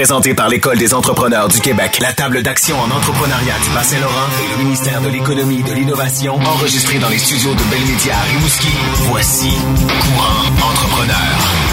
présenté par l'École des entrepreneurs du Québec, la table d'action en entrepreneuriat du Bas-Saint-Laurent et le ministère de l'Économie et de l'Innovation, enregistré dans les studios de Belmédia à Rimouski. Voici Courant Entrepreneur.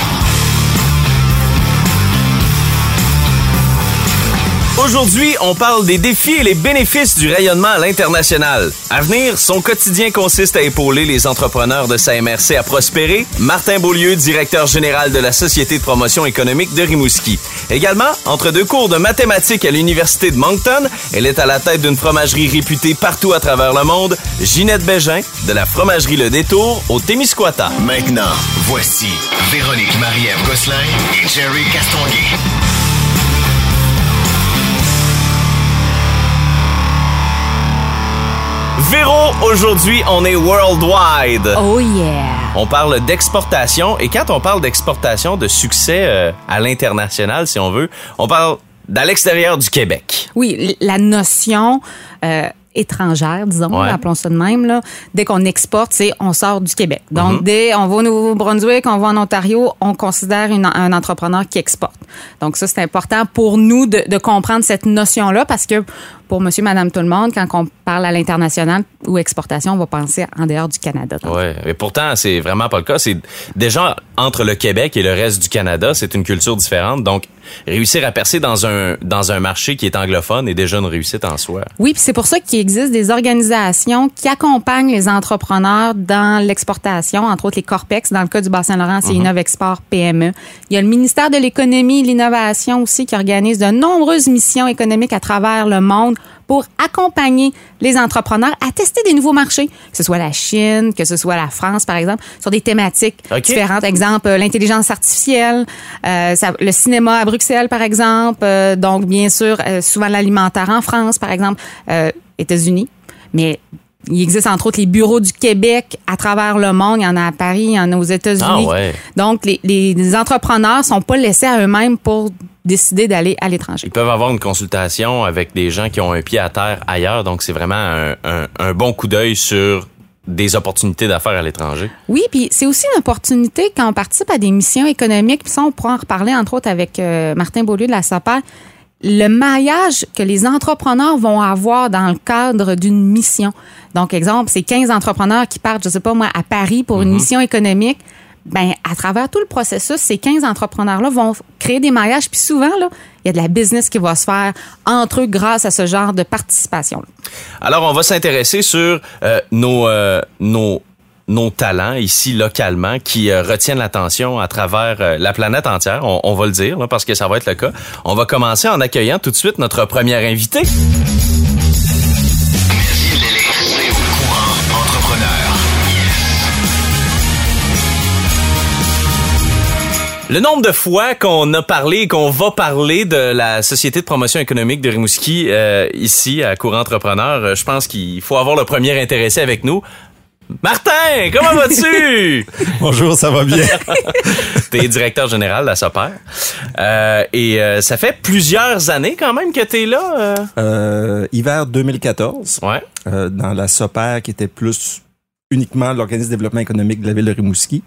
Aujourd'hui, on parle des défis et les bénéfices du rayonnement à l'international. À venir, son quotidien consiste à épauler les entrepreneurs de sa MRC à prospérer. Martin Beaulieu, directeur général de la Société de promotion économique de Rimouski. Également, entre deux cours de mathématiques à l'Université de Moncton, elle est à la tête d'une fromagerie réputée partout à travers le monde, Ginette Bégin, de la fromagerie Le Détour au Témiscouata. Maintenant, voici Véronique Marie-Ève Gosselin et Jerry Castonguay. Véro, aujourd'hui, on est worldwide. Oh yeah! On parle d'exportation et quand on parle d'exportation, de succès euh, à l'international, si on veut, on parle d'à l'extérieur du Québec. Oui, la notion euh, étrangère, disons, Ouais. appelons ça de même, là, dès qu'on exporte, c'est on sort du Québec. Donc, Mhm. dès on va au Nouveau-Brunswick, on va en Ontario, on considère une- un entrepreneur qui exporte. Donc, ça, c'est important pour nous de, de comprendre cette notion-là parce que pour monsieur, madame, tout le monde, quand on parle à l'international ou exportation, on va penser en dehors du Canada. Ouais, et pourtant c'est vraiment pas le cas. C'est déjà entre le Québec et le reste du Canada, c'est une culture différente. Donc réussir à percer dans un dans un marché qui est anglophone est déjà une réussite en soi. Oui, puis c'est pour ça qu'il existe des organisations qui accompagnent les entrepreneurs dans l'exportation, entre autres les Corpex. Dans le cas du Bas-Saint-Laurent, c'est Innovexport PME. Il y a le ministère de l'Économie et de l'Innovation aussi qui organise de nombreuses missions économiques à travers le monde pour accompagner les entrepreneurs à tester des nouveaux marchés, que ce soit la Chine, que ce soit la France, par exemple, sur des thématiques OK. différentes. Exemple, euh, l'intelligence artificielle, euh, ça- le cinéma à Bruxelles, par exemple. euh, donc, bien sûr, euh, souvent l'alimentaire en France, par exemple, États-Unis. Mais il existe entre autres les bureaux du Québec à travers le monde. Il y en a à Paris, il y en a aux États-Unis. Ah ouais. Donc, les, les entrepreneurs sont pas laissés à eux-mêmes pour décider d'aller à l'étranger. Ils peuvent avoir une consultation avec des gens qui ont un pied à terre ailleurs. Donc c'est vraiment un, un- un bon coup d'œil sur des opportunités d'affaires à l'étranger. Oui, puis c'est aussi une opportunité quand on participe à des missions économiques. Puis ça, on pourra en reparler entre autres avec euh, Martin Beaulieu de la SOPAR. Le maillage que les entrepreneurs vont avoir dans le cadre d'une mission. Donc, exemple, c'est 15 entrepreneurs qui partent, je sais pas moi, à Paris pour une mission économique. Ben, à travers tout le processus, ces 15 entrepreneurs-là vont créer des maillages. Puis souvent, là, il y a de la business qui va se faire entre eux grâce à ce genre de participation. Alors, on va s'intéresser sur euh, nos, euh, nos, nos talents ici localement qui euh, retiennent l'attention à travers la planète entière, on, va le dire, là, parce que ça va être le cas. On va commencer en accueillant tout de suite notre première invitée. Le nombre de fois qu'on a parlé et qu'on va parler de la Société de promotion économique de Rimouski euh, ici à Courant Entrepreneur, euh, je pense qu'il faut avoir le premier intéressé avec nous. Martin, comment vas-tu? Bonjour, ça va bien? T'es directeur général de la SOPER. Euh, et euh, ça fait plusieurs années quand même que t'es là. euh? Euh, hiver 2014, Ouais. euh, dans la SOPER qui était plus uniquement l'organisme de développement économique de la ville de Rimouski.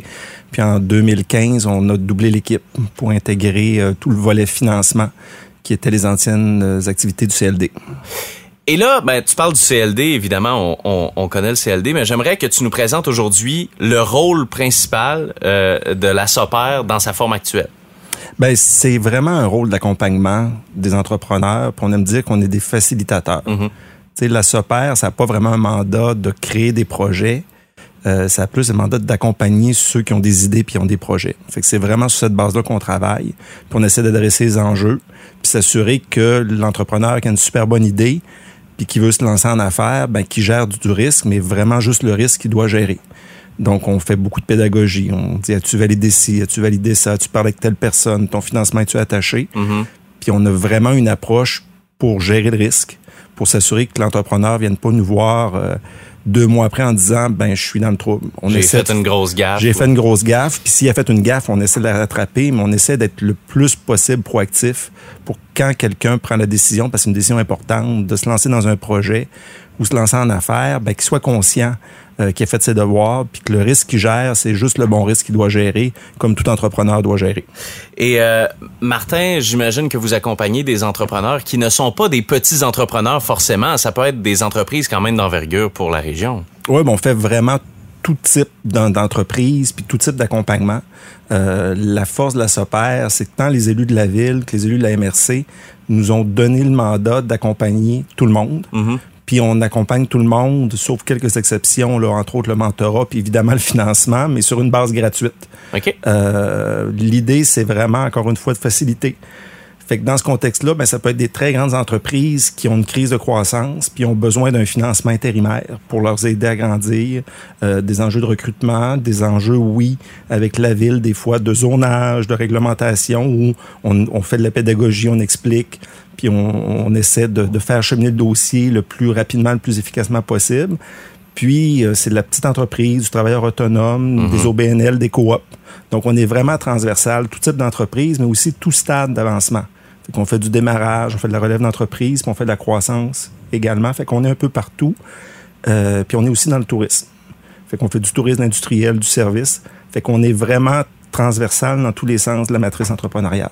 Puis en 2015, on a doublé l'équipe pour intégrer euh, tout le volet financement qui était les anciennes euh, activités du CLD. Et là, ben, tu parles du CLD, évidemment, on, on- on connaît le CLD, mais j'aimerais que tu nous présentes aujourd'hui le rôle principal euh, de la SOPER dans sa forme actuelle. Ben, c'est vraiment un rôle d'accompagnement des entrepreneurs. Puis on aime dire qu'on est des facilitateurs. Tu sais, la SOPER, ça n'a pas vraiment un mandat de créer des projets. Euh, ça a plus un mandat d'accompagner ceux qui ont des idées puis qui ont des projets. Fait que c'est vraiment sur cette base-là qu'on travaille. Puis on essaie d'adresser les enjeux puis s'assurer que l'entrepreneur qui a une super bonne idée puis qui veut se lancer en affaires, ben, qui gère du, du risque, mais vraiment juste le risque qu'il doit gérer. Donc, on fait beaucoup de pédagogie. On dit, as-tu validé ci, as-tu validé ça, tu parles avec telle personne, ton financement es-tu attaché? Mhm. Puis on a vraiment une approche pour gérer le risque, pour s'assurer que l'entrepreneur vienne pas nous voir euh, deux mois après en disant, ben, je suis dans le trouble. On J'ai fait de- une grosse gaffe. j'ai fait une grosse gaffe, puis s'il a fait une gaffe, on essaie de la rattraper, mais on essaie d'être le plus possible proactif pour quand quelqu'un prend la décision, parce que c'est une décision importante, de se lancer dans un projet ou se lancer en affaires, ben, qu'il soit conscient euh, qu'il a fait ses devoirs, puis que le risque qu'il gère, c'est juste le bon risque qu'il doit gérer, comme tout entrepreneur doit gérer. Et euh, Martin, j'imagine que vous accompagnez des entrepreneurs qui ne sont pas des petits entrepreneurs forcément. Ça peut être des entreprises quand même d'envergure pour la région. Oui, ben on fait vraiment tout type d'entreprise puis tout type d'accompagnement. Euh, la force de la SOPER, c'est que tant les élus de la ville que les élus de la MRC nous ont donné le mandat d'accompagner tout le monde. Mm-hmm. Puis on accompagne tout le monde, sauf quelques exceptions, là, entre autres le mentorat, puis évidemment le financement, mais sur une base gratuite. Euh, L'idée, c'est vraiment, encore une fois, de faciliter. Fait que dans ce contexte-là, ben, ça peut être des très grandes entreprises qui ont une crise de croissance puis ont besoin d'un financement intérimaire pour leur aider à grandir, euh, des enjeux de recrutement, des enjeux, oui, avec la ville, des fois de zonage, de réglementation, où on, on fait de la pédagogie, on explique, puis on, on essaie de, de, faire cheminer le dossier le plus rapidement, le plus efficacement possible. Puis, euh, c'est de la petite entreprise, du travailleur autonome, Mhm. des OBNL, des coops. Donc, on est vraiment transversal, tout type d'entreprise, mais aussi tout stade d'avancement. Qu'on fait du démarrage, on fait de la relève d'entreprise, puis on fait de la croissance également. Fait qu'on est un peu partout. Euh, puis on est aussi dans le tourisme. Fait qu'on fait du tourisme industriel, du service. Fait qu'on est vraiment transversal dans tous les sens de la matrice entrepreneuriale.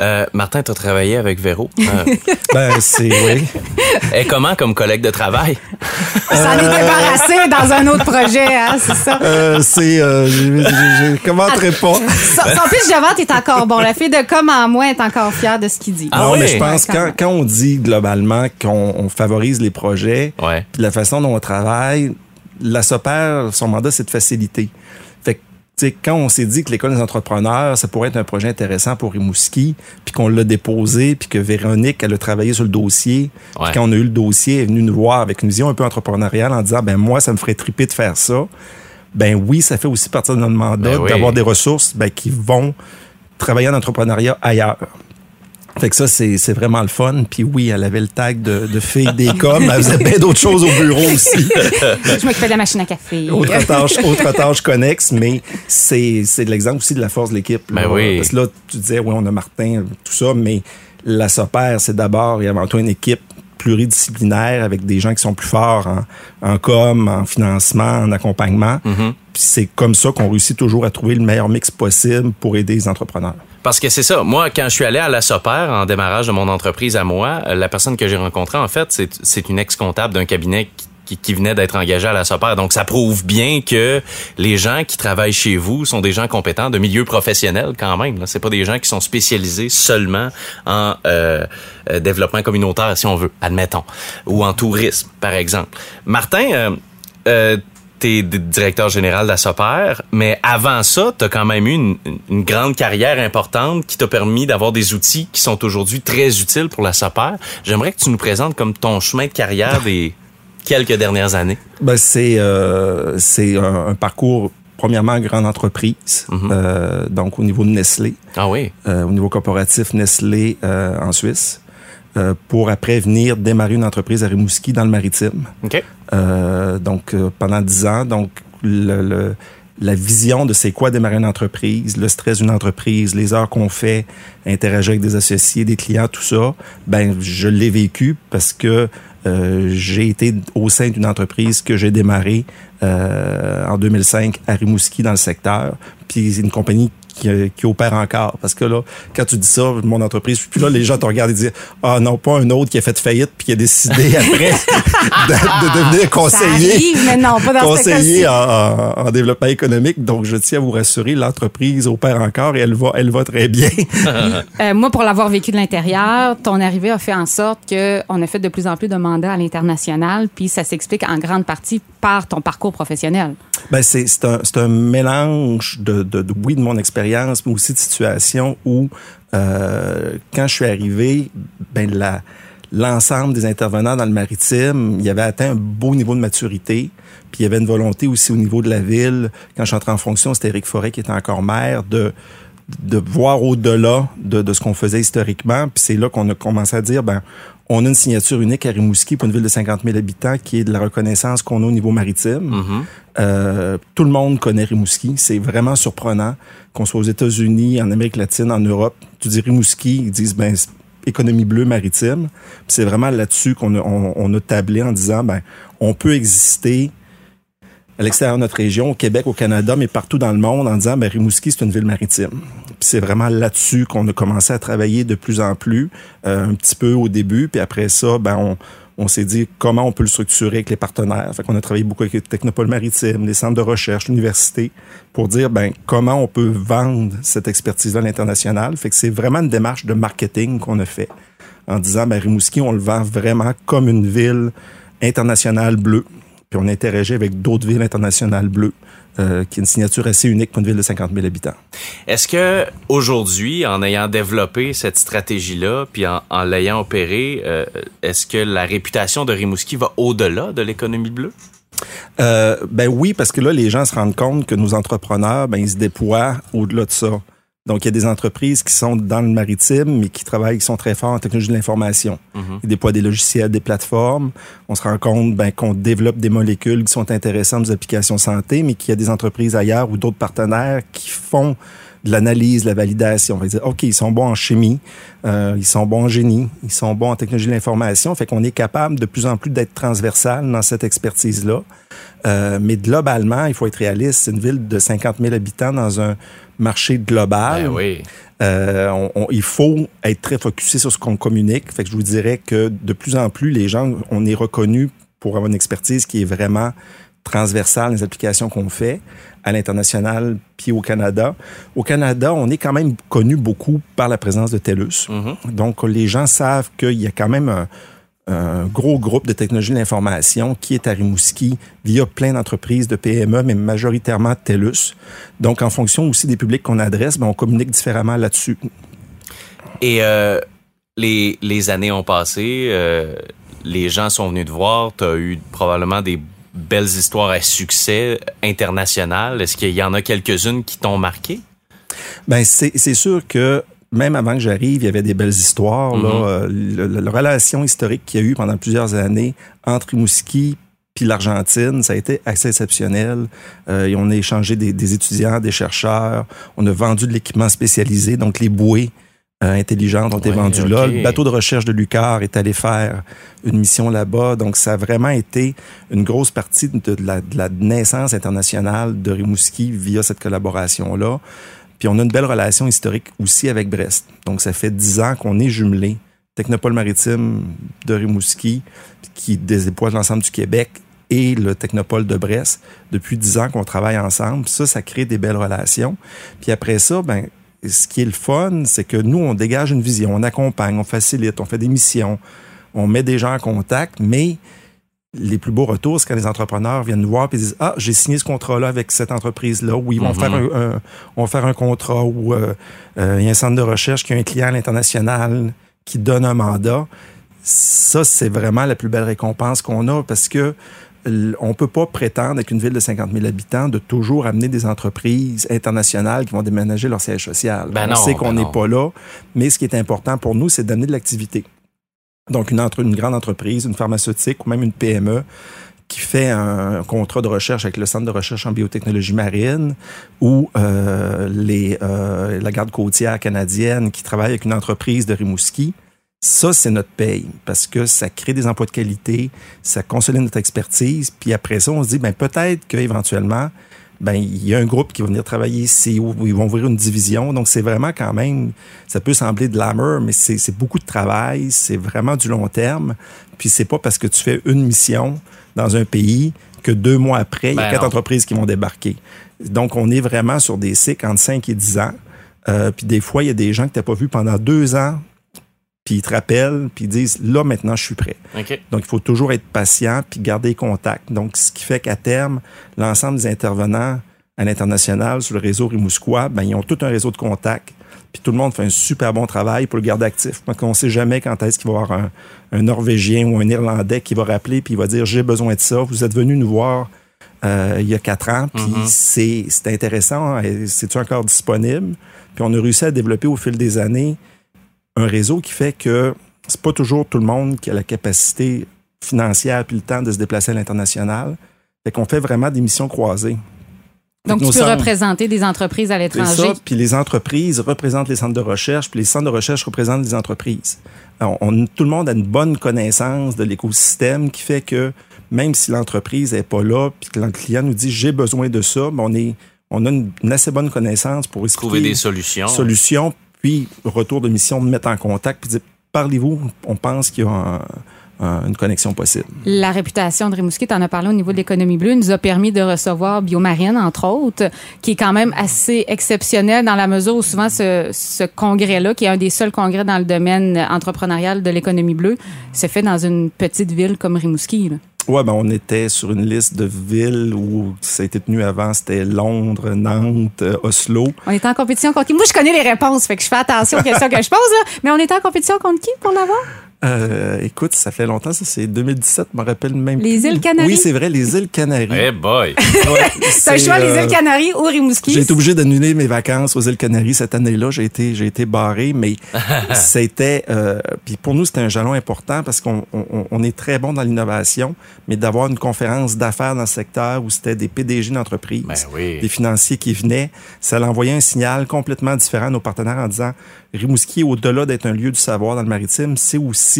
Euh, Martin, tu as travaillé avec Véro. Euh, Ben, c'est, oui. et comment comme collègue de travail? Ça en est débarrassé dans un autre projet, hein, c'est ça? Euh, c'est, euh, je, je commenterai pas. Pitch de vente est encore bon. La fille de com en moi est encore fière de ce qu'il dit. Ah non, oui? mais je pense Ouais, quand quand, on dit globalement qu'on on favorise les projets, Ouais. puis la façon dont on travaille, la SOPER, son mandat, c'est de faciliter. Sais, quand on s'est dit que l'école des entrepreneurs, ça pourrait être un projet intéressant pour Rimouski, puis qu'on l'a déposé, puis que Véronique, elle a travaillé sur le dossier, Ouais. puis quand on a eu le dossier, elle est venue nous voir avec une vision un peu entrepreneuriale en disant, ben moi, ça me ferait triper de faire ça. Ben oui, ça fait aussi partie de notre mandat Ben oui. d'avoir des ressources ben, qui vont travailler en entrepreneuriat ailleurs. Fait que ça, c'est c'est vraiment le fun. Puis oui, elle avait le tag de, de fille des coms. Elle faisait bien d'autres choses au bureau aussi. Je m'occupais de la machine à café. autre tâche, autre tâche connexe, mais c'est c'est de l'exemple aussi de la force de l'équipe. Ben oui. Parce que là, tu disais, oui, on a Martin, tout ça, mais la SOPER, c'est d'abord et avant tout une équipe pluridisciplinaire avec des gens qui sont plus forts en, en com, en financement, en accompagnement. Puis c'est comme ça qu'on réussit toujours à trouver le meilleur mix possible pour aider les entrepreneurs. Parce que c'est ça. Moi, quand je suis allé à la Soper en démarrage de mon entreprise à moi, la personne que j'ai rencontrée, en fait, c'est- c'est une ex-comptable d'un cabinet qui, qui- qui venait d'être engagée à la Soper. Donc, ça prouve bien que les gens qui travaillent chez vous sont des gens compétents de milieu professionnel quand même. là. C'est pas des gens qui sont spécialisés seulement en euh, euh, développement communautaire, si on veut, admettons, ou en tourisme, par exemple. Martin, euh, euh, t'es directeur général de la SOPER, mais avant ça, t'as quand même eu une, une grande carrière importante qui t'a permis d'avoir des outils qui sont aujourd'hui très utiles pour la SOPER. J'aimerais que tu nous présentes comme ton chemin de carrière des quelques dernières années? Ben, c'est euh, c'est un, un parcours, premièrement, en grande entreprise, euh, donc au niveau de Nestlé, Ah oui. euh, au niveau corporatif Nestlé euh, en Suisse, euh, pour après venir démarrer une entreprise à Rimouski dans le maritime. OK. Euh, donc, pendant dix ans, donc, le, le- la vision de c'est quoi démarrer une entreprise, le stress d'une entreprise, les heures qu'on fait, interagir avec des associés, des clients, tout ça, ben, je l'ai vécu parce que euh, j'ai été au sein d'une entreprise que j'ai démarrée euh, en 2005 à Rimouski dans le secteur. Puis une compagnie qui, euh, qui opère encore. Parce que là, quand tu dis ça, mon entreprise, puis là, les gens te regardent et disent Ah non, pas un autre qui a fait faillite puis qui a décidé après de, de devenir Ça conseiller. arrive, mais non, pas dans ce conseiller cas-ci. en, en- en développement économique. Donc, je tiens à vous rassurer, l'entreprise opère encore et elle va, elle va très bien. Euh, moi, pour l'avoir vécu de l'intérieur, ton arrivée a fait en sorte qu'on a fait de plus en plus de mandats à l'international, puis ça s'explique en grande partie par ton parcours professionnel. Ben, c'est un, un mélange de, de, de- oui, de mon expérience, mais aussi de situations où, euh, quand je suis arrivé, ben, l'ensemble des intervenants dans le maritime, il y avait atteint un beau niveau de maturité. Puis il y avait une volonté aussi au niveau de la ville. Quand je suis entré en fonction, c'était Éric Forêt qui était encore maire, de, de voir au-delà de, de ce qu'on faisait historiquement. Puis c'est là qu'on a commencé à dire, ben, on a une signature unique à Rimouski pour une ville de 50 000 habitants qui est de la reconnaissance qu'on a au niveau maritime. Euh, tout le monde connaît Rimouski. C'est vraiment surprenant qu'on soit aux États-Unis, en Amérique latine, en Europe. Tu dis Rimouski, ils disent, ben, économie bleue maritime. C'est vraiment là-dessus qu'on a, on, a tablé en disant, ben, on peut exister à l'extérieur de notre région, au Québec, au Canada, mais partout dans le monde, en disant, ben, Rimouski, c'est une ville maritime. Puis c'est vraiment là-dessus qu'on a commencé à travailler de plus en plus, euh, un petit peu au début, puis après ça, ben, on, on s'est dit comment on peut le structurer avec les partenaires. Fait qu'on a travaillé beaucoup avec les technopoles maritimes, les centres de recherche, l'université, pour dire ben comment on peut vendre cette expertise-là à l'international. Fait que c'est vraiment une démarche de marketing qu'on a fait en disant ben Rimouski, on le vend vraiment comme une ville internationale bleue. Puis on interagit avec d'autres villes internationales bleues. Euh, qui est une signature assez unique pour une ville de 50 000 habitants. Est-ce que aujourd'hui, en ayant développé cette stratégie-là, puis en, l'ayant opérée, euh, est-ce que la réputation de Rimouski va au-delà de l'économie bleue? Euh, ben oui, parce que là, les gens se rendent compte que nos entrepreneurs, ben ils se déploient au-delà de ça. Donc, il y a des entreprises qui sont dans le maritime, mais qui travaillent, qui sont très forts en technologie de l'information. Mhm. Ils déploient des logiciels, des plateformes. On se rend compte ben, qu'on développe des molécules qui sont intéressantes aux applications santé, mais qu'il y a des entreprises ailleurs ou d'autres partenaires qui font de l'analyse, la validation. On va dire, OK, ils sont bons en chimie, euh, ils sont bons en génie, ils sont bons en technologie de l'information. Fait qu'on est capable de plus en plus d'être transversal dans cette expertise-là. Euh, mais globalement, il faut être réaliste. C'est une ville de 50 000 habitants dans un marché global. Ben oui. Euh, il faut être très focusé sur ce qu'on communique. Fait que je vous dirais que de plus en plus, les gens, on est reconnus pour avoir une expertise qui est vraiment transversale dans les applications qu'on fait à l'international puis au Canada. Au Canada, on est quand même connu beaucoup par la présence de TELUS. Mm-hmm. Donc, les gens savent qu'il y a quand même un, un gros groupe de technologie de l'information qui est à Rimouski via plein d'entreprises de PME, mais majoritairement TELUS. Donc, en fonction aussi des publics qu'on adresse, ben, on communique différemment là-dessus. Et euh, les, les, années ont passé, euh, les gens sont venus te voir, tu as eu probablement des belles histoires à succès international. Est-ce qu'il y en a quelques-unes qui t'ont marqué? Ben c'est sûr que même avant que j'arrive, il y avait des belles histoires. là, mhm. euh, la, relation historique qu'il y a eu pendant plusieurs années entre Rimouski puis l'Argentine, ça a été assez exceptionnel. Euh, on a échangé des, étudiants, des chercheurs. On a vendu de l'équipement spécialisé, donc les bouées euh, intelligentes ont été vendues là. Le bateau de recherche de Lucar est allé faire une mission là-bas. Donc, ça a vraiment été une grosse partie de, la, de la naissance internationale de Rimouski via cette collaboration-là. Puis on a une belle relation historique aussi avec Brest. Donc ça fait dix ans qu'on est jumelés. Technopole maritime de Rimouski, qui déploie l'ensemble du Québec, et le Technopole de Brest. Depuis dix ans qu'on travaille ensemble. Ça, ça crée des belles relations. Puis après ça, ben, ce qui est le fun, c'est que nous, on dégage une vision, on accompagne, on facilite, on fait des missions, on met des gens en contact, mais les plus beaux retours, c'est quand les entrepreneurs viennent nous voir et disent Ah, j'ai signé ce contrat-là avec cette entreprise-là, ou ils vont, faire mhm. un, vont faire un contrat, ou euh, euh, il y a un centre de recherche qui a un client à l'international qui donne un mandat. Ça, c'est vraiment la plus belle récompense qu'on a parce que on peut pas prétendre, avec une ville de 50 000 habitants, de toujours amener des entreprises internationales qui vont déménager leur siège social. Ben on sait ben qu'on n'est pas là, mais ce qui est important pour nous, c'est d'amener de l'activité. Donc, une, entre, grande entreprise, une pharmaceutique ou même une PME qui fait un contrat de recherche avec le Centre de recherche en biotechnologie marine ou euh, euh, la garde côtière canadienne qui travaille avec une entreprise de Rimouski, ça, c'est notre paye parce que ça crée des emplois de qualité, ça consolide notre expertise. Puis après ça, on se dit, ben peut-être qu'éventuellement, ben il y a un groupe qui va venir travailler ici ils vont ouvrir une division. Donc c'est vraiment quand même, ça peut sembler de l'amour, mais c'est beaucoup de travail, c'est vraiment du long terme. Puis c'est pas parce que tu fais une mission dans un pays que deux mois après, il y a ben quatre entreprises qui vont débarquer. Donc on est vraiment sur des cycles entre 5 et 10 ans. Euh, puis des fois, il y a des gens que tu n'as pas vus pendant deux ans, puis ils te rappellent, puis ils disent là maintenant je suis prêt. Donc il faut toujours être patient puis garder contact. Donc ce qui fait qu'à terme, l'ensemble des intervenants à l'international sur le réseau Rimouskois, ben ils ont tout un réseau de contacts. Puis tout le monde fait un super bon travail pour le garder actif. Parce qu'on ne sait jamais quand est-ce qu'il va y avoir un, Norvégien ou un Irlandais qui va rappeler puis il va dire j'ai besoin de ça. Vous êtes venu nous voir euh, il y a quatre ans, puis mm-hmm. c'est intéressant. C'est-tu encore disponible? Puis on a réussi à développer au fil des années un réseau qui fait que c'est pas toujours tout le monde qui a la capacité financière puis le temps de se déplacer à l'international. Fait qu'on fait vraiment des missions croisées. Donc, tu peux centres- représenter des entreprises à C'est l'étranger. ça. Puis les entreprises représentent les centres de recherche, puis les centres de recherche représentent les entreprises. Alors, on- tout le monde a une bonne connaissance de l'écosystème qui fait que même si l'entreprise n'est pas là, puis que le client nous dit j'ai besoin de ça, ben, on, est, on a une, une assez bonne connaissance pour expliquer Trouver des solutions. solutions, puis retour de mission, de mettre en contact, puis dire parlez-vous, on pense qu'il y a un- un- une connexion possible. La réputation de Rimouski, tu en as parlé au niveau de l'économie bleue, nous a permis de recevoir Biomarine, entre autres, qui est quand même assez exceptionnel dans la mesure où souvent ce, congrès-là, qui est un des seuls congrès dans le domaine entrepreneurial de l'économie bleue, se fait dans une petite ville comme Rimouski. Ouais, ben on était sur une liste de villes où ça a été tenu avant, c'était Londres, Nantes, euh, Oslo. On était en compétition contre qui? Moi, je connais les réponses, fait que je fais attention aux questions que je pose, là. mais on était en compétition contre qui pour l'avoir? Euh, écoute, ça fait longtemps, ça c'est 2017, je me rappelle même Les plus. îles Canaries? Oui, c'est vrai, les îles Canaries. Eh boy! Ouais, C'est un choix, euh, les îles Canaries ou Rimouski. J'ai été obligé d'annuler mes vacances aux îles Canaries cette année-là. J'ai été, j'ai été barré, mais c'était, euh, puis pour nous c'était un jalon important parce qu'on on, on est très bon dans l'innovation, mais d'avoir une conférence d'affaires dans le secteur où c'était des PDG d'entreprise, Ben oui. des financiers qui venaient, ça l'envoyait un signal complètement différent à nos partenaires en disant Rimouski, au-delà d'être un lieu du savoir dans le maritime, c'est aussi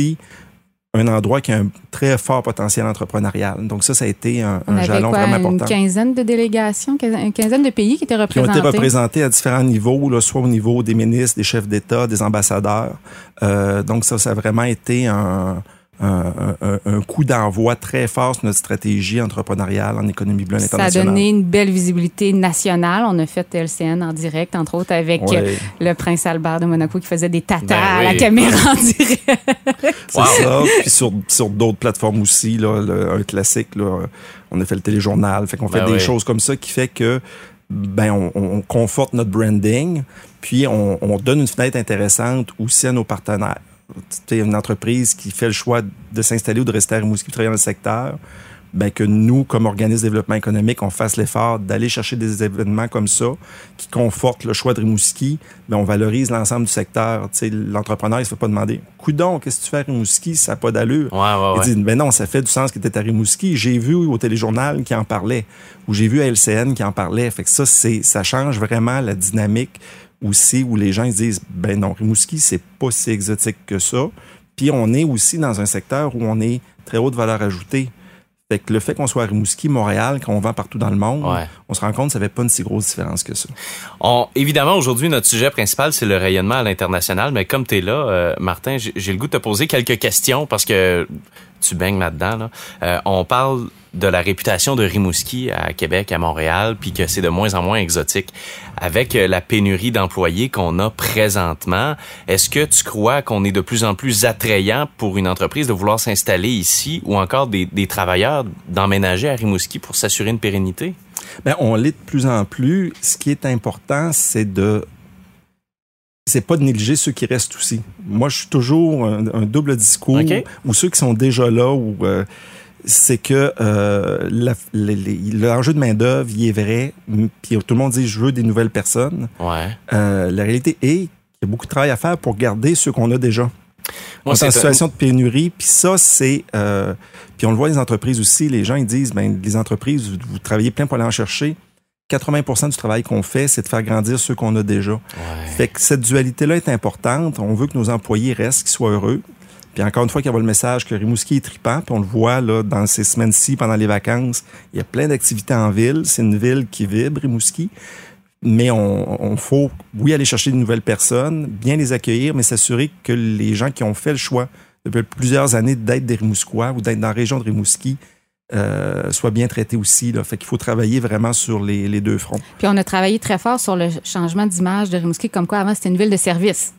un endroit qui a un très fort potentiel entrepreneurial. Donc ça, ça a été un, un jalon quoi, vraiment une important. quinzaine de délégations, une quinzaine de pays qui étaient qui ont représentés. été représentés à différents niveaux, là, soit au niveau des ministres, des chefs d'État, des ambassadeurs. Euh, donc ça, ça a vraiment été un, un, un- un coup d'envoi très fort sur notre stratégie entrepreneuriale en économie bleue à Ça a donné une belle visibilité nationale. On a fait LCN en direct, entre autres, avec Ouais. euh, le prince Albert de Monaco qui faisait des tatas Ben à la caméra en direct. C'est Wow. ça. Puis sur, sur d'autres plateformes aussi, là, le- un classique, là, on a fait le téléjournal. Fait qu'on fait Ben des oui. choses comme ça qui fait que ben on, on conforte notre branding, puis on, on donne une fenêtre intéressante aussi à nos partenaires. Une entreprise qui fait le choix de s'installer ou de rester à Rimouski, travailler dans le secteur, ben que nous, comme organisme de développement économique, on fasse l'effort d'aller chercher des événements comme ça qui confortent le choix de Rimouski. Ben, on valorise l'ensemble du secteur. L'entrepreneur, il se fait pas demander, coudon, qu'est-ce que tu fais à Rimouski? Ça n'a pas d'allure. Ouais, ouais, ouais. Il dit, ben non, ça fait du sens que tu à Rimouski. J'ai vu au téléjournal qui en parlait, ou j'ai vu à LCN qui en parlait. Fait que ça, ça change vraiment la dynamique aussi où les gens ils disent, ben non, Rimouski, c'est pas si exotique que ça. Puis on est aussi dans un secteur où on est très haute valeur ajoutée. Fait que le fait qu'on soit à Rimouski, Montréal, qu'on vend partout dans le monde, Ouais. on se rend compte que ça fait pas une si grosse différence que ça. On, évidemment, aujourd'hui, notre sujet principal, c'est le rayonnement à l'international. Mais comme tu es là, euh, Martin, j'ai j'ai le goût de te poser quelques questions parce que tu baignes là-dedans. Là. Euh, on parle de la réputation de Rimouski à Québec, à Montréal, puis que c'est de moins en moins exotique. Avec euh, la pénurie d'employés qu'on a présentement, est-ce que tu crois qu'on est de plus en plus attrayant pour une entreprise de vouloir s'installer ici ou encore des, des travailleurs d'emménager à Rimouski pour s'assurer une pérennité? Ben, on l'est de plus en plus. Ce qui est important, c'est de c'est pas de négliger ceux qui restent aussi. Moi, je suis toujours un, un double discours ou ceux qui sont déjà là ou euh, c'est que euh, la- les- les- l'enjeu de main d'œuvre, il est vrai. Puis tout le monde dit je veux des nouvelles personnes. Ouais. Euh, la réalité est qu'il y a beaucoup de travail à faire pour garder ceux qu'on a déjà. on Moi, est en c'est situation de pénurie, puis ça, c'est... euh, puis on le voit les entreprises aussi, les gens, ils disent, ben les entreprises, vous, vous travaillez plein pour aller en chercher. 80% du travail qu'on fait, c'est de faire grandir ceux qu'on a déjà. Ouais. Fait que cette dualité-là est importante. On veut que nos employés restent, qu'ils soient heureux. Puis encore une fois, qu'il y a le message que Rimouski est tripant, puis on le voit là dans ces semaines-ci, pendant les vacances, il y a plein d'activités en ville. C'est une ville qui vibre, Rimouski. Mais on, on faut, oui, aller chercher de nouvelles personnes, bien les accueillir, mais s'assurer que les gens qui ont fait le choix depuis plusieurs années d'être des Rimouskois ou d'être dans la région de Rimouski euh, soient bien traités aussi. Là. Fait qu'il faut travailler vraiment sur les, les deux fronts. Puis on a travaillé très fort sur le changement d'image de Rimouski, comme quoi avant c'était une ville de service.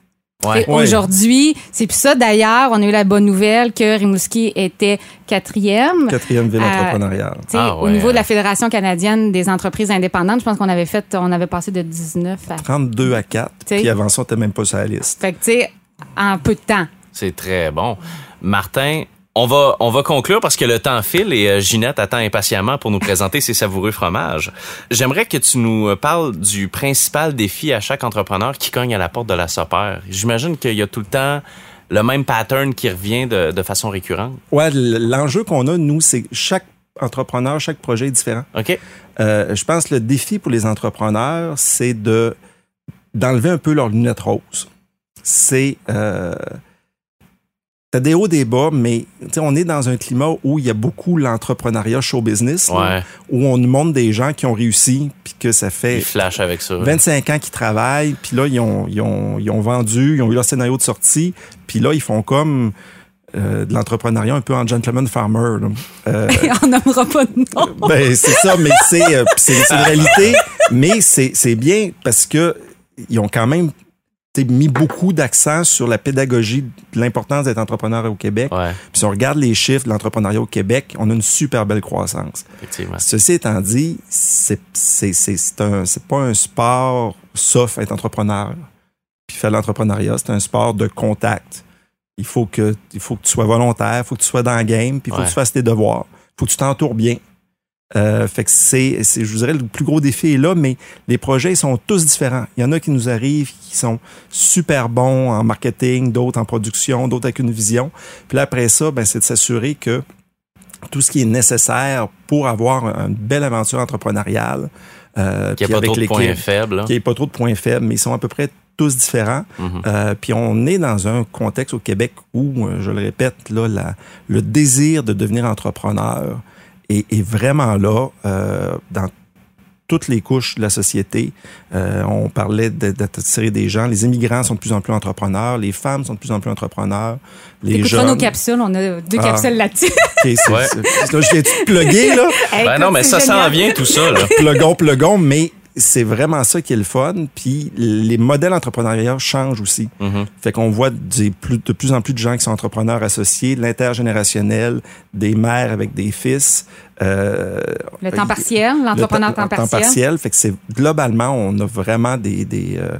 Ouais. Aujourd'hui, c'est plus ça. D'ailleurs, on a eu la bonne nouvelle que Rimouski était quatrième. Quatrième ville Euh, entrepreneuriale. Ah Au niveau de la Fédération canadienne des entreprises indépendantes, je pense qu'on avait fait, on avait passé de 19 à. 32 à 4. T'sais. Puis avant ça, on n'était même pas sur la liste. Fait que, tu sais, en peu de temps. C'est très bon. Martin, on va, on va conclure parce que le temps file et euh, Ginette attend impatiemment pour nous présenter ses savoureux fromages. J'aimerais que tu nous euh, parles du principal défi à chaque entrepreneur qui cogne à la porte de la SOPER. J'imagine qu'il y a tout le temps le même pattern qui revient de, de façon récurrente. Ouais, l'enjeu qu'on a, nous, c'est chaque entrepreneur, chaque projet est différent. OK. Euh, je pense que le défi pour les entrepreneurs, c'est de d'enlever un peu leurs lunettes roses. C'est euh, T'as des hauts, des bas, mais on est dans un climat où il y a beaucoup l'entrepreneuriat show business, là, Ouais. où on nous montre des gens qui ont réussi, puis que ça fait flash avec ça. 25 ans qu'ils travaillent, puis là, ils ont, ils, ont, ils ont vendu, ils ont eu leur scénario de sortie, puis là, ils font comme euh, de l'entrepreneuriat un peu en gentleman farmer. là. Euh, On n'aimera pas de nom. ben, c'est ça, mais c'est euh, c'est c'est une réalité. Mais c'est c'est bien parce que ils ont quand même mis beaucoup d'accent sur la pédagogie de l'importance d'être entrepreneur au Québec. Ouais, Puis si on regarde les chiffres de l'entrepreneuriat au Québec, on a une super belle croissance. effectivement. Ceci étant dit, c'est pas un sport sauf être entrepreneur. Puis faire l'entrepreneuriat, c'est un sport de contact. Il faut que il faut que tu sois volontaire, il faut que tu sois dans le game, puis il faut Ouais. que tu fasses tes devoirs, il faut que tu t'entoures bien. Euh, fait que c'est, c'est, je vous dirais, le plus gros défi est là, mais les projets ils sont tous différents. Il y en a qui nous arrivent, qui sont super bons en marketing, d'autres en production, d'autres avec une vision. Puis là, après ça, ben, c'est de s'assurer que tout ce qui est nécessaire pour avoir une belle aventure entrepreneuriale. Euh, Qu'il n'y a pas avec d'autres points faibles. n'y ait pas trop de points faibles, mais ils sont à peu près tous différents. Mhm. Euh, puis on est dans un contexte au Québec où, euh, je le répète, là, la- le désir de devenir entrepreneur est, est vraiment là euh, dans toutes les couches de la société. Euh, on parlait de- d'attirer des gens. Les immigrants sont de plus en plus entrepreneurs. Les femmes sont de plus en plus entrepreneurs. Les Écoute pas jeunes. nos capsules, on a deux Ah. capsules là-dessus. Ok, c'est- Ouais. là, je viens de plugger, là. Ben non, mais ça s'en vient tout ça. Là. plugon, plugon, mais c'est vraiment ça qui est le fun. Puis les modèles entrepreneuriaux changent aussi. Mhm. Fait qu'on voit des plus, de plus en plus de gens qui sont entrepreneurs associés, l'intergénérationnel, des mères avec des fils. euh, Le temps partiel, l'entrepreneur le temps partiel. Fait que c'est globalement, on a vraiment des, des euh,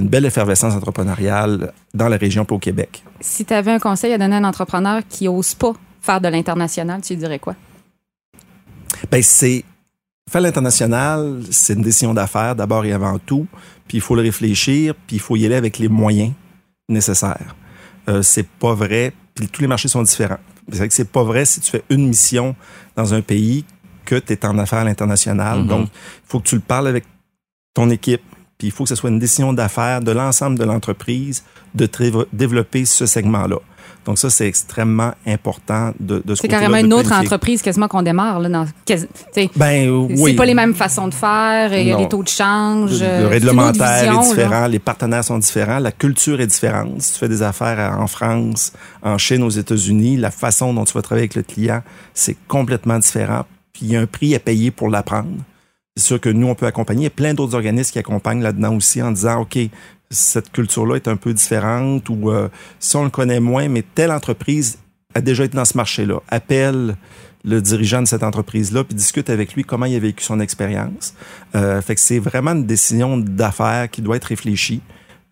une belle effervescence entrepreneuriale dans la région pour au Québec. Si tu avais un conseil à donner à un entrepreneur qui ose pas faire de l'international, tu lui dirais quoi? Ben c'est faire l'international, c'est une décision d'affaires d'abord et avant tout. Puis il faut le réfléchir, puis il faut y aller avec les moyens nécessaires. Euh, c'est pas vrai. Puis tous les marchés sont différents. C'est vrai que c'est pas vrai si tu fais une mission dans un pays que tu es en affaires à l'international. Mhm. Donc, il faut que tu le parles avec ton équipe. Puis il faut que ce soit une décision d'affaires de l'ensemble de l'entreprise de développer ce segment-là. Donc ça, c'est extrêmement important de, de ce C'est carrément une autre planifier. entreprise quasiment qu'on démarre. Là, dans, Ben oui. C'est pas les mêmes façons de faire, il y a des taux de change. Le euh, c'est une réglementaire vision, est là. différent, les partenaires sont différents, la culture est différente. Si tu fais des affaires à- en France, en Chine, aux États-Unis, la façon dont tu vas travailler avec le client, c'est complètement différent. Puis il y a un prix à payer pour l'apprendre. C'est sûr que nous, on peut accompagner. Il y a plein d'autres organismes qui accompagnent là-dedans aussi en disant, OK, cette culture-là est un peu différente ou euh, si on le connaît moins, mais telle entreprise a déjà été dans ce marché-là. Appelle le dirigeant de cette entreprise-là puis discute avec lui comment il a vécu son expérience. Euh, fait que c'est vraiment une décision d'affaires qui doit être réfléchie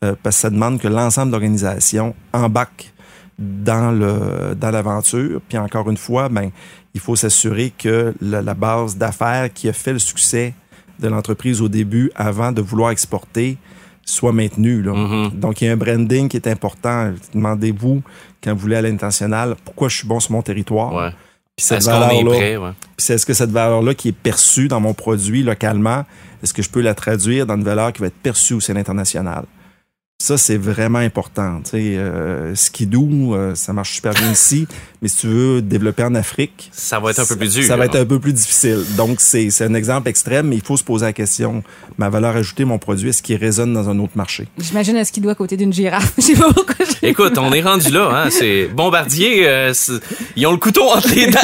euh, parce que ça demande que l'ensemble de l'organisation embarque dans le dans l'aventure. Puis encore une fois, ben il faut s'assurer que la, la base d'affaires qui a fait le succès de l'entreprise au début, avant de vouloir exporter, soit maintenue. Là. Mhm. Donc il y a un branding qui est important. Demandez-vous quand vous voulez à l'international pourquoi je suis bon sur mon territoire? Ouais. Puis cette Est-ce qu'on est? Ouais. est-ce que cette valeur-là qui est perçue dans mon produit localement, est-ce que je peux la traduire dans une valeur qui va être perçue aussi à l'international? Ça, c'est vraiment important. Tu sais, euh, skidoo, euh, ça marche super bien ici, mais si tu veux développer en Afrique, Ça va être un peu plus dur. ça va être un peu plus difficile. Donc, c'est c'est un exemple extrême, mais il faut se poser la question, ma valeur ajoutée, mon produit, est-ce qu'il résonne dans un autre marché? J'imagine qu'il doit à côté d'une girafe. Je sais pas pourquoi Écoute, on est rendu là, hein. C'est Bombardier, euh, ils ont le couteau entre les dents.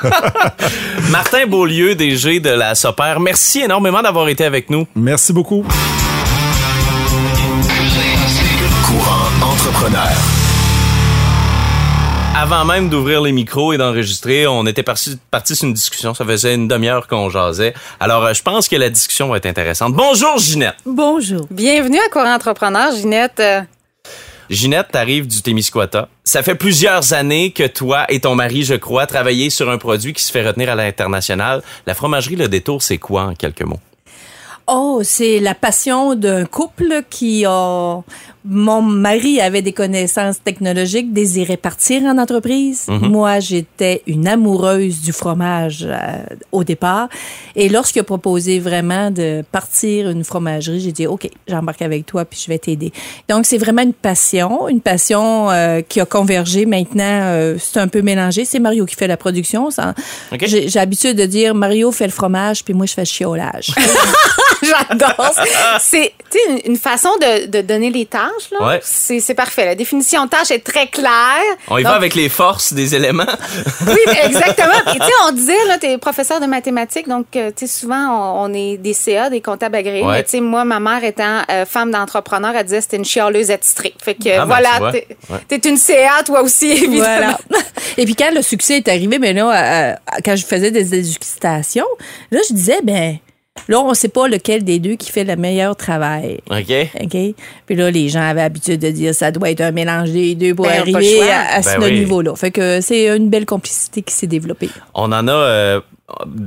Martin Beaulieu, DG de la Soper, merci énormément d'avoir été avec nous. Merci beaucoup. Entrepreneur. Avant même d'ouvrir les micros et d'enregistrer, on était parti, parti sur une discussion. Ça faisait une demi-heure qu'on jasait. Alors, euh, je pense que la discussion va être intéressante. Bonjour, Ginette. Bonjour. Bienvenue à Courant Entrepreneur, Ginette. Ginette, t'arrives du Témiscouata. Ça fait plusieurs années que toi et ton mari, je crois, travaillez sur un produit qui se fait retenir à l'international. La fromagerie Le Détour, c'est quoi en quelques mots? Oh, c'est la passion d'un couple qui a mon mari avait des connaissances technologiques, désirait partir en entreprise. Mhm. Moi, j'étais une amoureuse du fromage euh, au départ. Et lorsqu'il a proposé vraiment de partir une fromagerie, j'ai dit, OK, j'embarque avec toi, puis je vais t'aider. Donc, c'est vraiment une passion, une passion euh, qui a convergé. Maintenant, euh, c'est un peu mélangé. C'est Mario qui fait la production. Ça- OK. J'ai l'habitude de dire, Mario fait le fromage, puis moi, je fais le chiolage. J'adore. C'est une- façon de, de donner les tâches. Là. Ouais. C'est c'est parfait. La définition de tâche est très claire. On y va avec les forces des éléments. Oui, exactement. Puis, tu sais, on disait, là, t'es professeur de mathématiques, donc, euh, tu sais, souvent, on, on est des CA, des comptables agréés. Ouais. Mais, tu sais, moi, ma mère étant euh, femme d'entrepreneur, elle disait que c'était une chialeuse attitrée. Fait que, Ah, ben, tu voilà, t'es Ouais. t'es une CA, toi aussi, évidemment. Voilà. Et puis quand le succès est arrivé, mais là, euh, quand je faisais des dégustations, là, je disais, ben, là, on sait pas lequel des deux qui fait le meilleur travail. OK? OK? Puis là, les gens avaient l'habitude de dire ça doit être un mélange des deux pour Ben, arriver à, Ben ce oui. niveau-là. Fait que c'est une belle complicité qui s'est développée. On en a euh,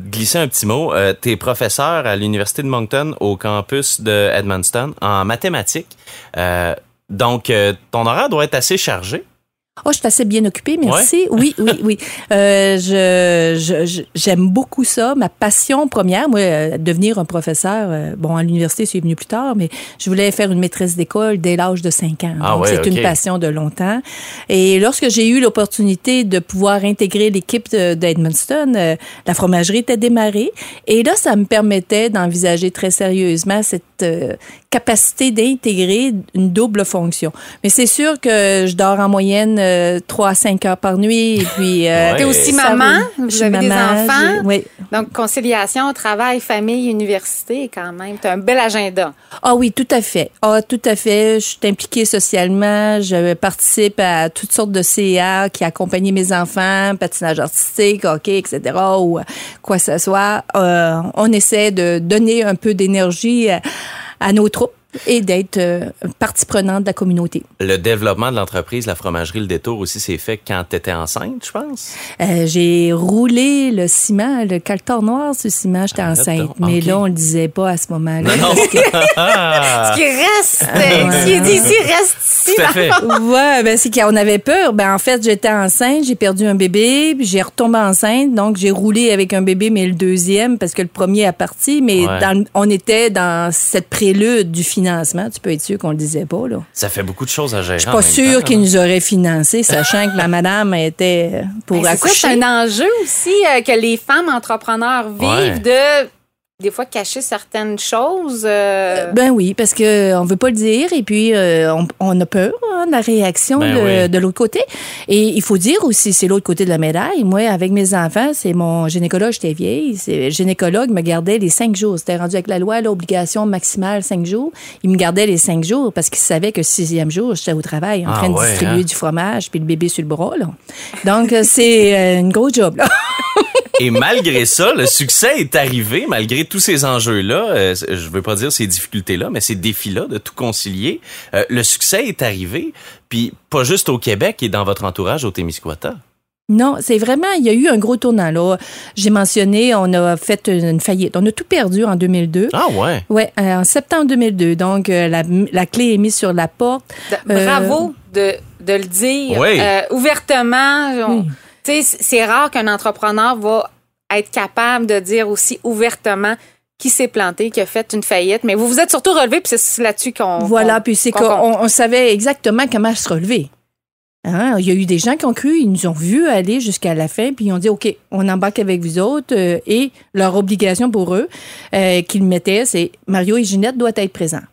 glissé un petit mot. Euh, T'es professeur à l'Université de Moncton au campus de Edmundston en mathématiques. Euh, donc, euh, ton horaire doit être assez chargé. Oh, je suis assez bien occupée, merci. Oui, oui, oui. Euh, je, j'aime beaucoup ça. Ma passion première, moi, euh, devenir un professeur, euh, bon, à l'université, c'est venu plus tard, mais je voulais faire une maîtresse d'école dès l'âge de 5 ans. Ah Donc, ouais, c'est une passion de longtemps. Et lorsque j'ai eu l'opportunité de pouvoir intégrer l'équipe de- d'Edmundston, euh, la fromagerie était démarrée. Et là, ça me permettait d'envisager très sérieusement cette euh, capacité d'intégrer une double fonction. Mais c'est sûr que je dors en moyenne euh, 3 à 5 heures par nuit. Et puis, euh, Ouais. T'es aussi ça maman, roule. vous avez des enfants? Oui. Donc, conciliation, travail, famille, université, quand même. T'as un bel agenda. Ah oui, tout à fait. Ah, tout à fait. Je suis impliquée socialement. Je participe à toutes sortes de CA qui accompagnent mes enfants, patinage artistique, hockey, etc. ou euh, quoi que ce soit. Euh, on essaie de donner un peu d'énergie à, à nos troupes et d'être euh, partie prenante de la communauté. Le développement de l'entreprise, la fromagerie Le Détour aussi, s'est fait quand tu étais enceinte, je pense? Euh, j'ai roulé le ciment, le caltar noir sur le ciment, j'étais enceinte. Mais là, on le disait pas à ce moment-là. Non, non. que- Ah, Ce qui reste, euh, ce qui est ici, reste ici. tout à fait. Ouais, ben c'est qu'on avait peur. Ben en fait, j'étais enceinte, j'ai perdu un bébé, puis j'ai retombé enceinte, donc j'ai roulé avec un bébé, mais le deuxième parce que le premier a parti, mais Ouais. dans on était dans cette prélude du financement. Tu peux être sûr qu'on le disait pas là. Ça fait beaucoup de choses à gérer. Je suis pas sûre temps, qu'il là. nous aurait financé, sachant que la madame était pour Ben, accoucher. c'est un enjeu aussi euh, que les femmes entrepreneurs vivent Ouais. de des fois cacher certaines choses. euh, Ben oui, parce que on veut pas le dire et puis euh, on, on a peur hein, de la réaction Ben de, oui. de l'autre côté. Et il faut dire aussi, c'est l'autre côté de la médaille. Moi, avec mes enfants, c'est mon gynécologue, j'étais vieille. C'est le gynécologue me gardait les cinq jours. C'était rendu avec la loi, l'obligation maximale cinq jours. Il me gardait les cinq jours parce qu'il savait que le sixième jour, j'étais au travail en Ah train de ouais, distribuer hein? du fromage puis le bébé sur le bras. Là. Donc, euh, c'est euh, une grosse job. Là. Et malgré ça, le succès est arrivé, malgré tous ces enjeux-là. euh, je veux pas dire ces difficultés-là, mais ces défis-là de tout concilier. euh, le succès est arrivé, puis pas juste au Québec et dans votre entourage au Témiscouata. Non, c'est vraiment, il y a eu un gros tournant. Là. J'ai mentionné, on a fait une, faillite. On a tout perdu en 2002. Ah ouais? Oui, en septembre 2002. Donc, euh, la, la clé est mise sur la porte. de- Euh, bravo de, de le dire Oui. euh, ouvertement. On- Oui. Tu sais, c'est rare qu'un entrepreneur va être capable de dire aussi ouvertement qui s'est planté, qui a fait une faillite. Mais vous vous êtes surtout relevé, puis c'est là-dessus qu'on. Voilà, puis c'est qu'on- qu'on on savait exactement comment se relever. Hein, Il y a eu des gens qui ont cru, ils nous ont vus aller jusqu'à la fin, puis ils ont dit, OK, on embarque avec vous autres, euh, et leur obligation pour eux euh, qu'ils mettaient, c'est Mario et Ginette doivent être présents,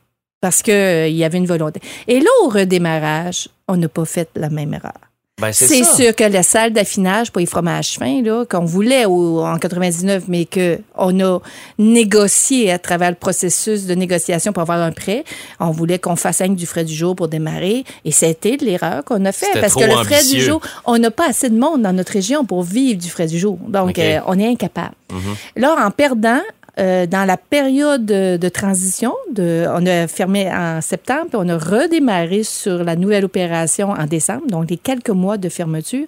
parce qu'il il y avait une volonté. Et là, au redémarrage, on n'a pas fait la même erreur. Ben, c'est sûr que la salle d'affinage pour les fromages fins, qu'on voulait au- en 99, mais qu'on a négocié à travers le processus de négociation pour avoir un prêt, on voulait qu'on fasse que du frais du jour pour démarrer. Et c'était l'erreur qu'on a fait. Parce que le frais ambitieux. du jour, on n'a pas assez de monde dans notre région pour vivre du frais du jour. Donc, euh, on est incapable. Mhm. Là, en perdant, euh, dans la période de, transition, de, on a fermé en septembre, puis on a redémarré sur la nouvelle opération en décembre, donc les quelques mois de fermeture.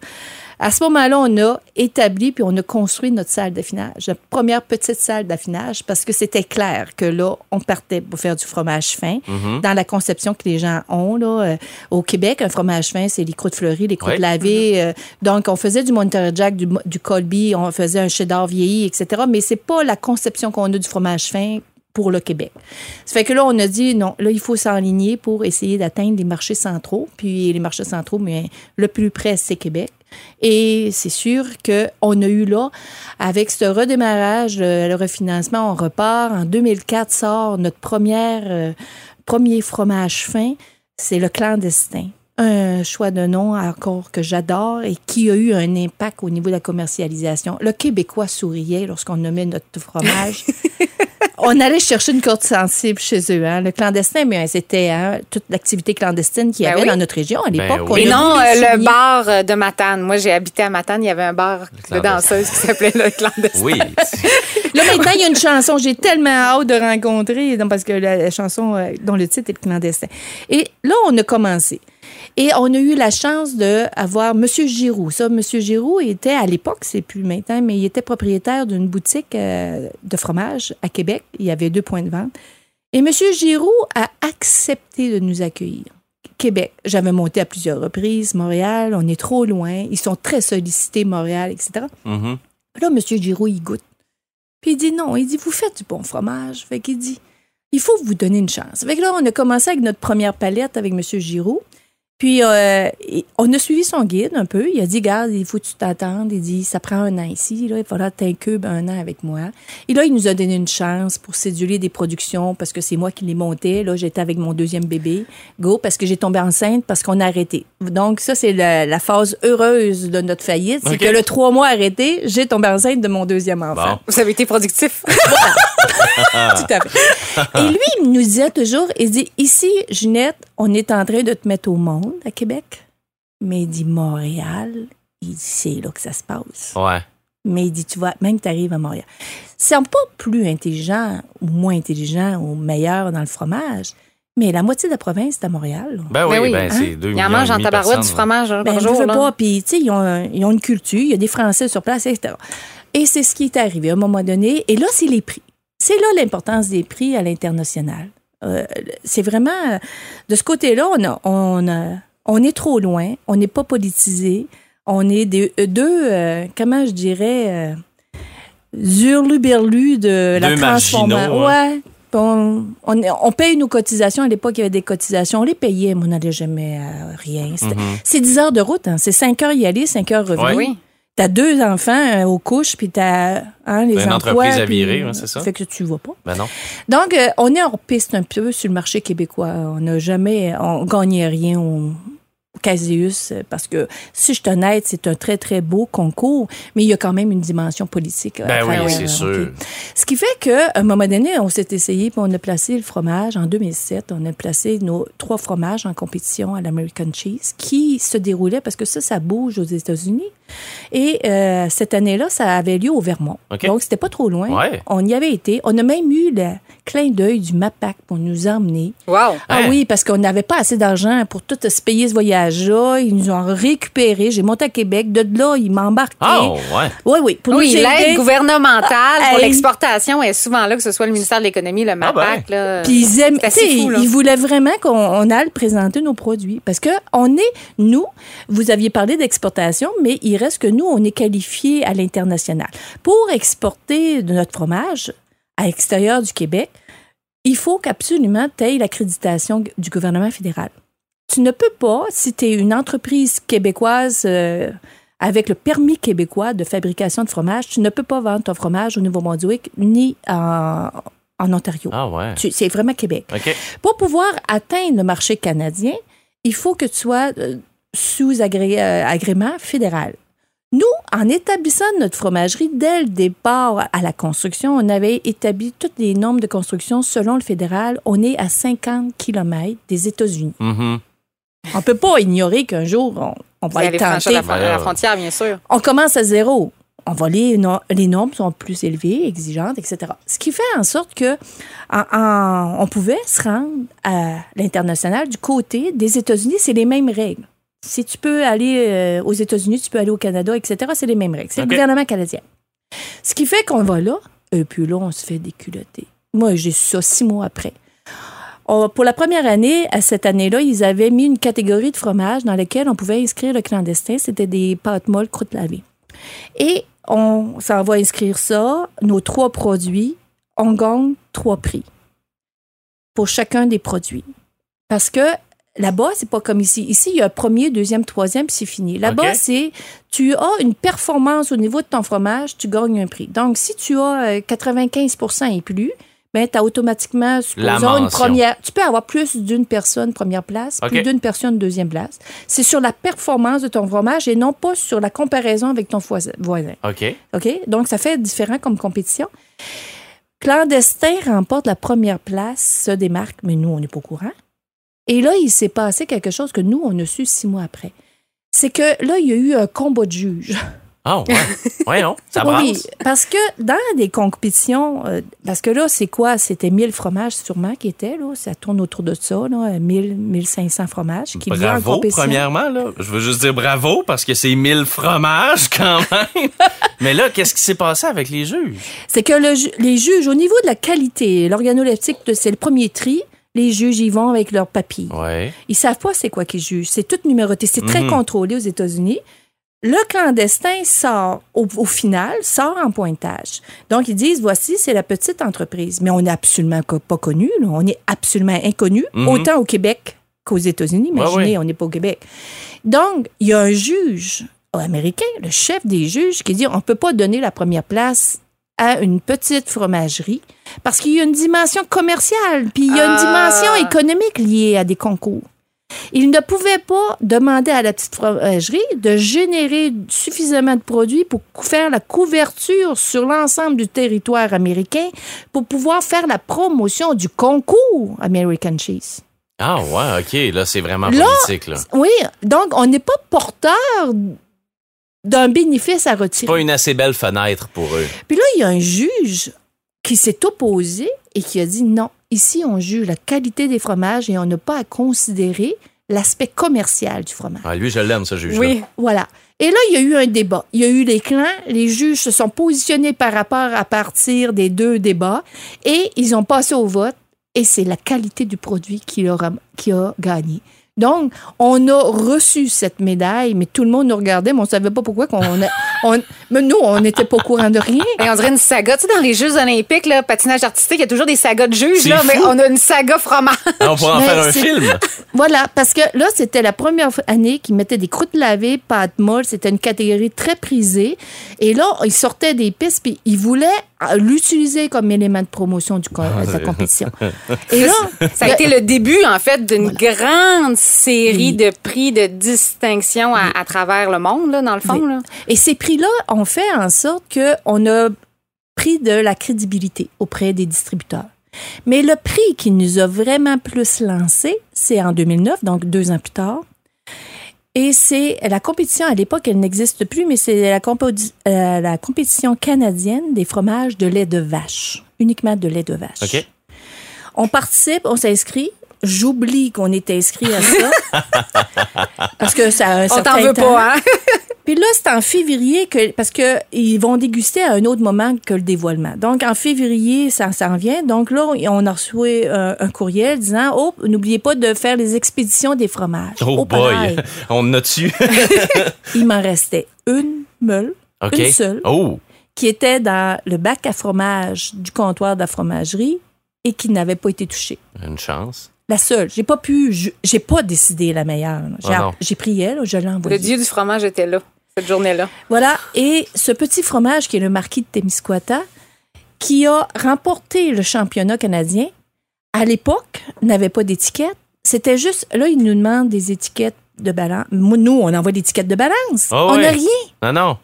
À ce moment-là, on a établi puis on a construit notre salle d'affinage, notre première petite salle d'affinage, parce que c'était clair que là, on partait pour faire du fromage fin. Dans la conception que les gens ont là, euh, au Québec, un fromage fin, c'est les croûtes fleuries, les croûtes lavées. euh, donc, on faisait du Monterey Jack, du, du Colby, on faisait un cheddar vieilli, etc. Mais c'est pas la conception qu'on a du fromage fin pour le Québec. Ça fait que là, on a dit, non, là, il faut s'enligner pour essayer d'atteindre les marchés centraux. Puis les marchés centraux, mais le plus près, c'est Québec. Et c'est sûr qu'on a eu là, avec ce redémarrage, le, le refinancement, on repart. En 2004 sort notre première, euh, premier fromage fin, c'est le clandestin. Un choix de nom encore que j'adore et qui a eu un impact au niveau de la commercialisation. Le Québécois souriait lorsqu'on nommait notre fromage. on allait chercher une corde sensible chez eux. Hein. Le clandestin, mais c'était hein, toute l'activité clandestine qu'il y Ben avait oui. dans notre région à l'époque. oui. On Et non, euh, le bar euh, de Matane. Moi, j'ai habité à Matane. Il y avait un bar de danseuses qui s'appelait le clandestin. Oui. Là, maintenant, il y a une chanson. J'ai tellement hâte de rencontrer, donc, parce que la, la chanson euh, dont le titre est le clandestin. Et là, on a commencé. Et on a eu la chance d'avoir M. Giroux. Ça, M. Giroux était, à l'époque, c'est plus maintenant, mais il était propriétaire d'une boutique euh, de fromage à Québec. Il y avait deux points de vente. Et M. Giroux a accepté de nous accueillir. Québec, j'avais monté à plusieurs reprises. Montréal, on est trop loin. Ils sont très sollicités, Montréal, etc. Mhm. Là, M. Giroux, il goûte. Puis il dit non. Il dit, vous faites du bon fromage. Fait qu'il dit, il faut vous donner une chance. Fait que là, on a commencé avec notre première palette avec M. Giroux. Puis, euh, on a suivi son guide un peu. Il a dit, garde, il faut que tu t'attendes. Il dit, ça prend un an ici. Là, il faudra que tu incubes un an avec moi. Et là, il nous a donné une chance pour séduler des productions parce que c'est moi qui les montais. Là, j'étais avec mon deuxième bébé, Go, parce que j'ai tombé enceinte parce qu'on a arrêté. Donc, ça, c'est la, la phase heureuse de notre faillite. C'est que le trois mois arrêté, j'ai tombé enceinte de mon deuxième enfant. Bon. Vous avez été productif. Tout à fait. Et lui, il nous disait toujours, il dit, ici, Ginette, on est en train de te mettre au monde à Québec. Mais il dit, Montréal, il dit, c'est là que ça se passe. Ouais. Mais il dit, tu vois, même que tu arrives à Montréal. C'est pas plus intelligent ou moins intelligent ou meilleur dans le fromage, mais la moitié de la province, c'est à Montréal. là. Ben oui, Ben oui, ben hein? c'est deux Il millions en mange et en tabarouette du fromage Ben, par je jour. veux là. pas. Puis, tu sais, ils ils ont une culture, il y a des Français sur place, etc. Et c'est ce qui est arrivé à un moment donné. Et là, c'est les prix. C'est là l'importance des prix à l'international. Euh, c'est vraiment, euh, de ce côté-là, on, a- on, a- on est trop loin, on n'est pas politisé, on est des, euh, deux, euh, comment je dirais, euh, hurluberlus de la Deux transformation. hein. Ouais. On, on, on paye nos cotisations. À l'époque, il y avait des cotisations. On les payait, mais on n'allait jamais à rien. Mhm. C'est 10 heures de route. Hein. C'est 5 heures y aller, 5 heures revenir. Oui. T'as deux enfants euh, aux couches, puis t'as hein, les Une emplois. entreprise à virer, ouais, c'est ça? Fait que tu vas pas. Ben non. Donc, euh, on est hors piste un peu sur le marché québécois. On n'a jamais, on gagnait rien au, au Caseus, euh, parce que, si je suis honnête, c'est un très, très beau concours, mais il y a quand même une dimension politique. à Ben oui, c'est euh, sûr. Ce qui fait qu'à un moment donné, on s'est essayé, puis on a placé le fromage. En 2007, on a placé nos trois fromages en compétition à l'American Cheese, qui se déroulait, parce que ça, ça bouge aux États-Unis. Et euh, cette année-là, ça avait lieu au Vermont. Donc, c'était pas trop loin. Ouais. On y avait été. On a même eu le clin d'œil du MAPAC pour nous emmener. Wow. Ah Hein? oui, parce qu'on n'avait pas assez d'argent pour tout se payer ce voyage-là. Ils nous ont récupéré. J'ai monté à Québec. De là, ils m'embarquaient. Ah, ouais. Oui, oui. Pour Oui, l'aide gouvernementale pour Hey. l'exportation est souvent là, que ce soit le ministère de l'Économie, le MAPAC. là. Puis ils aiment, fou, là. ils voulaient vraiment qu'on on aille présenter nos produits. Parce que on est, nous, vous aviez parlé d'exportation, mais il reste que nous, on est qualifiés à l'international. Pour exporter de notre fromage à l'extérieur du Québec, il faut qu'absolument tu aies l'accréditation du gouvernement fédéral. Tu ne peux pas, si tu es une entreprise québécoise euh, avec le permis québécois de fabrication de fromage, tu ne peux pas vendre ton fromage au Nouveau-Brunswick ni en, en Ontario. Ah, ouais. C'est vraiment Québec. Pour pouvoir atteindre le marché canadien, il faut que tu sois euh, sous agré- euh, agrément fédéral. En établissant notre fromagerie, dès le départ à la construction, on avait établi toutes les normes de construction selon le fédéral. On est à 50 km des États-Unis. Mhm. On ne peut pas ignorer qu'un jour, on, on va être tenté. la, fron- la frontière, bien sûr. On commence à zéro. On va les, no- les normes sont plus élevées, exigeantes, etc. Ce qui fait en sorte que en- en- on pouvait se rendre à l'international du côté des États-Unis, c'est les mêmes règles. Si tu peux aller euh, aux États-Unis, tu peux aller au Canada, etc., c'est les mêmes règles. C'est OK. le gouvernement canadien. Ce qui fait qu'on va là, et puis là, on se fait déculotter. Moi, j'ai su ça six mois après. On- pour la première année, à cette année-là, ils avaient mis une catégorie de fromage dans laquelle on pouvait inscrire le clandestin. C'était des pâtes molles croûte lavée. Et on s'en va inscrire ça, nos trois produits, on gagne trois prix pour chacun des produits. Parce que là-bas, c'est pas comme ici. Ici, il y a premier, deuxième, troisième, puis c'est fini. Là-bas, c'est tu as une performance au niveau de ton fromage, tu gagnes un prix. Donc, si tu as euh, 95% et plus, ben, tu as automatiquement, supposons, une première. Tu peux avoir plus d'une personne première place, plus d'une personne deuxième place. C'est sur la performance de ton fromage et non pas sur la comparaison avec ton voisin. voisin. OK. OK? Donc, ça fait différent comme compétition. Clandestin remporte la première place, se démarque, mais nous, on n'est pas au courant. Et là, il s'est passé quelque chose que nous, on a su six mois après. C'est que là, il y a eu un combat de juges. Ah, ouais. ouais, non, ça brasse. Oui, parce que dans des compétitions, euh, parce que là, c'est quoi? C'était 1000 fromages sûrement qui étaient, là. Ça tourne autour de ça, là. 1000, 1500 fromages qui Bravo, premièrement, là. Je veux juste dire bravo parce que c'est 1000 fromages quand même. Mais là, qu'est-ce qui s'est passé avec les juges? C'est que le les juges, au niveau de la qualité, l'organoleptique, c'est le premier tri. Les juges y vont avec leur papier. Ouais. Ils savent pas c'est quoi qu'ils jugent. C'est tout numéroté. C'est très Mhm. contrôlé aux États-Unis. Le clandestin sort au, au final, sort en pointage. Donc, ils disent, voici, c'est la petite entreprise. Mais on n'est absolument pas connu. là. On est absolument inconnu, Mhm. autant au Québec qu'aux États-Unis. Imaginez, Ouais, ouais. on n'est pas au Québec. Donc, il y a un juge américain, le chef des juges, qui dit, on ne peut pas donner la première place à une petite fromagerie parce qu'il y a une dimension commerciale, puis il y a une Ah. dimension économique liée à des concours. Il ne pouvait pas demander à la petite fromagerie de générer suffisamment de produits pour faire la couverture sur l'ensemble du territoire américain pour pouvoir faire la promotion du concours American Cheese. Ah, ouais, OK. Là, c'est vraiment Là, politique, là. Oui, donc on n'est pas porteur d'un bénéfice à retirer. Pas une assez belle fenêtre pour eux. Puis là, il y a un juge qui s'est opposé et qui a dit non, ici, on juge la qualité des fromages et on n'a pas à considérer l'aspect commercial du fromage. Ah, lui, je l'aime, ce juge-là. Oui. Voilà. Et là, il y a eu un débat. Il y a eu les clans. Les juges se sont positionnés par rapport à partir des deux débats et ils ont passé au vote et c'est la qualité du produit qui, leur a, qui a gagné. Donc, on a reçu cette médaille, mais tout le monde nous regardait, mais on savait pas pourquoi qu'on a, on, mais nous, on n'était pas au courant de rien. Et on dirait une saga. Tu sais, dans les Jeux olympiques, là, patinage artistique, il y a toujours des sagas de juges, là, mais on a une saga fromage. Ah, on pourrait en Mais faire un film. Voilà, parce que là, c'était la première année qu'ils mettaient des croûtes lavées, pâtes molles. C'était une catégorie très prisée. Et là, ils sortaient des pistes, puis ils voulaient l'utiliser comme élément de promotion du, co- de la compétition. Et là, Ça a été le début, en fait, d'une grande série Oui. de prix de distinction à, à travers le monde, là, dans le fond. Oui. Là. Et ces prix-là ont fait en sorte qu'on a pris de la crédibilité auprès des distributeurs. Mais le prix qui nous a vraiment plus lancé, c'est en 2009, donc deux ans plus tard. Et c'est la compétition, à l'époque, elle n'existe plus, mais c'est la, euh, la compétition canadienne des fromages de lait de vache, uniquement de lait de vache. OK. On participe, on s'inscrit. J'oublie qu'on est inscrit à ça. parce que ça a un On t'en veut temps. pas, hein? Puis là, c'est en février que parce que ils vont déguster à un autre moment que le dévoilement. Donc en février, ça s'en vient. Donc là, on a reçu un, un courriel disant "Oh, n'oubliez pas de faire les expéditions des fromages." Oh, boy. pareil. On en a tu. Il m'en restait une meule, une seule, Oh. qui était dans le bac à fromage du comptoir de la fromagerie et qui n'avait pas été touchée. Une chance. La seule. J'ai pas pu, je- j'ai pas décidé la meilleure. J'ai, Ah pris elle, je l'ai envoyée. Le dieu du fromage était là, cette journée-là. Voilà. Et ce petit fromage qui est le marquis de Témiscouata, qui a remporté le championnat canadien, à l'époque, n'avait pas d'étiquette. C'était juste, là, il nous demande des étiquettes de balance. Nous, on envoie des étiquettes de balance. Ah on n'a rien. Non, non.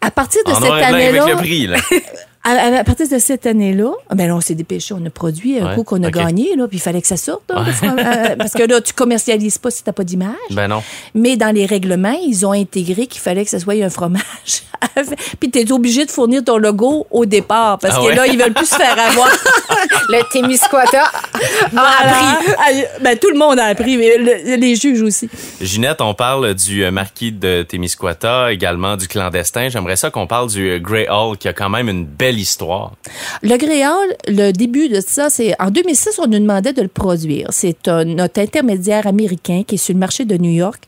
À partir de En cette année-là, à, à partir de cette année-là, ben là, on s'est dépêché, on a produit un Ouais, coup qu'on a ok. gagné, là, puis il fallait que ça sorte. là, le fromage, euh, parce que là, tu commercialises pas si t'as pas d'image. Ben non. Mais dans les règlements, ils ont intégré qu'il fallait que ce soit un fromage. puis tu es obligé de fournir ton logo au départ parce Ah que ouais? là, ils veulent plus se faire avoir. Le Témiscouata a appris. Voilà. Ben, tout le monde a appris, mais le- les juges aussi. Ginette, on parle du euh, marquis de Témiscouata, également du clandestin. J'aimerais ça qu'on parle du euh, Grey Hall, qui a quand même une belle histoire. Le Gréal, le début de ça, c'est en 2006, on nous demandait de le produire. C'est un- notre intermédiaire américain qui est sur le marché de New York.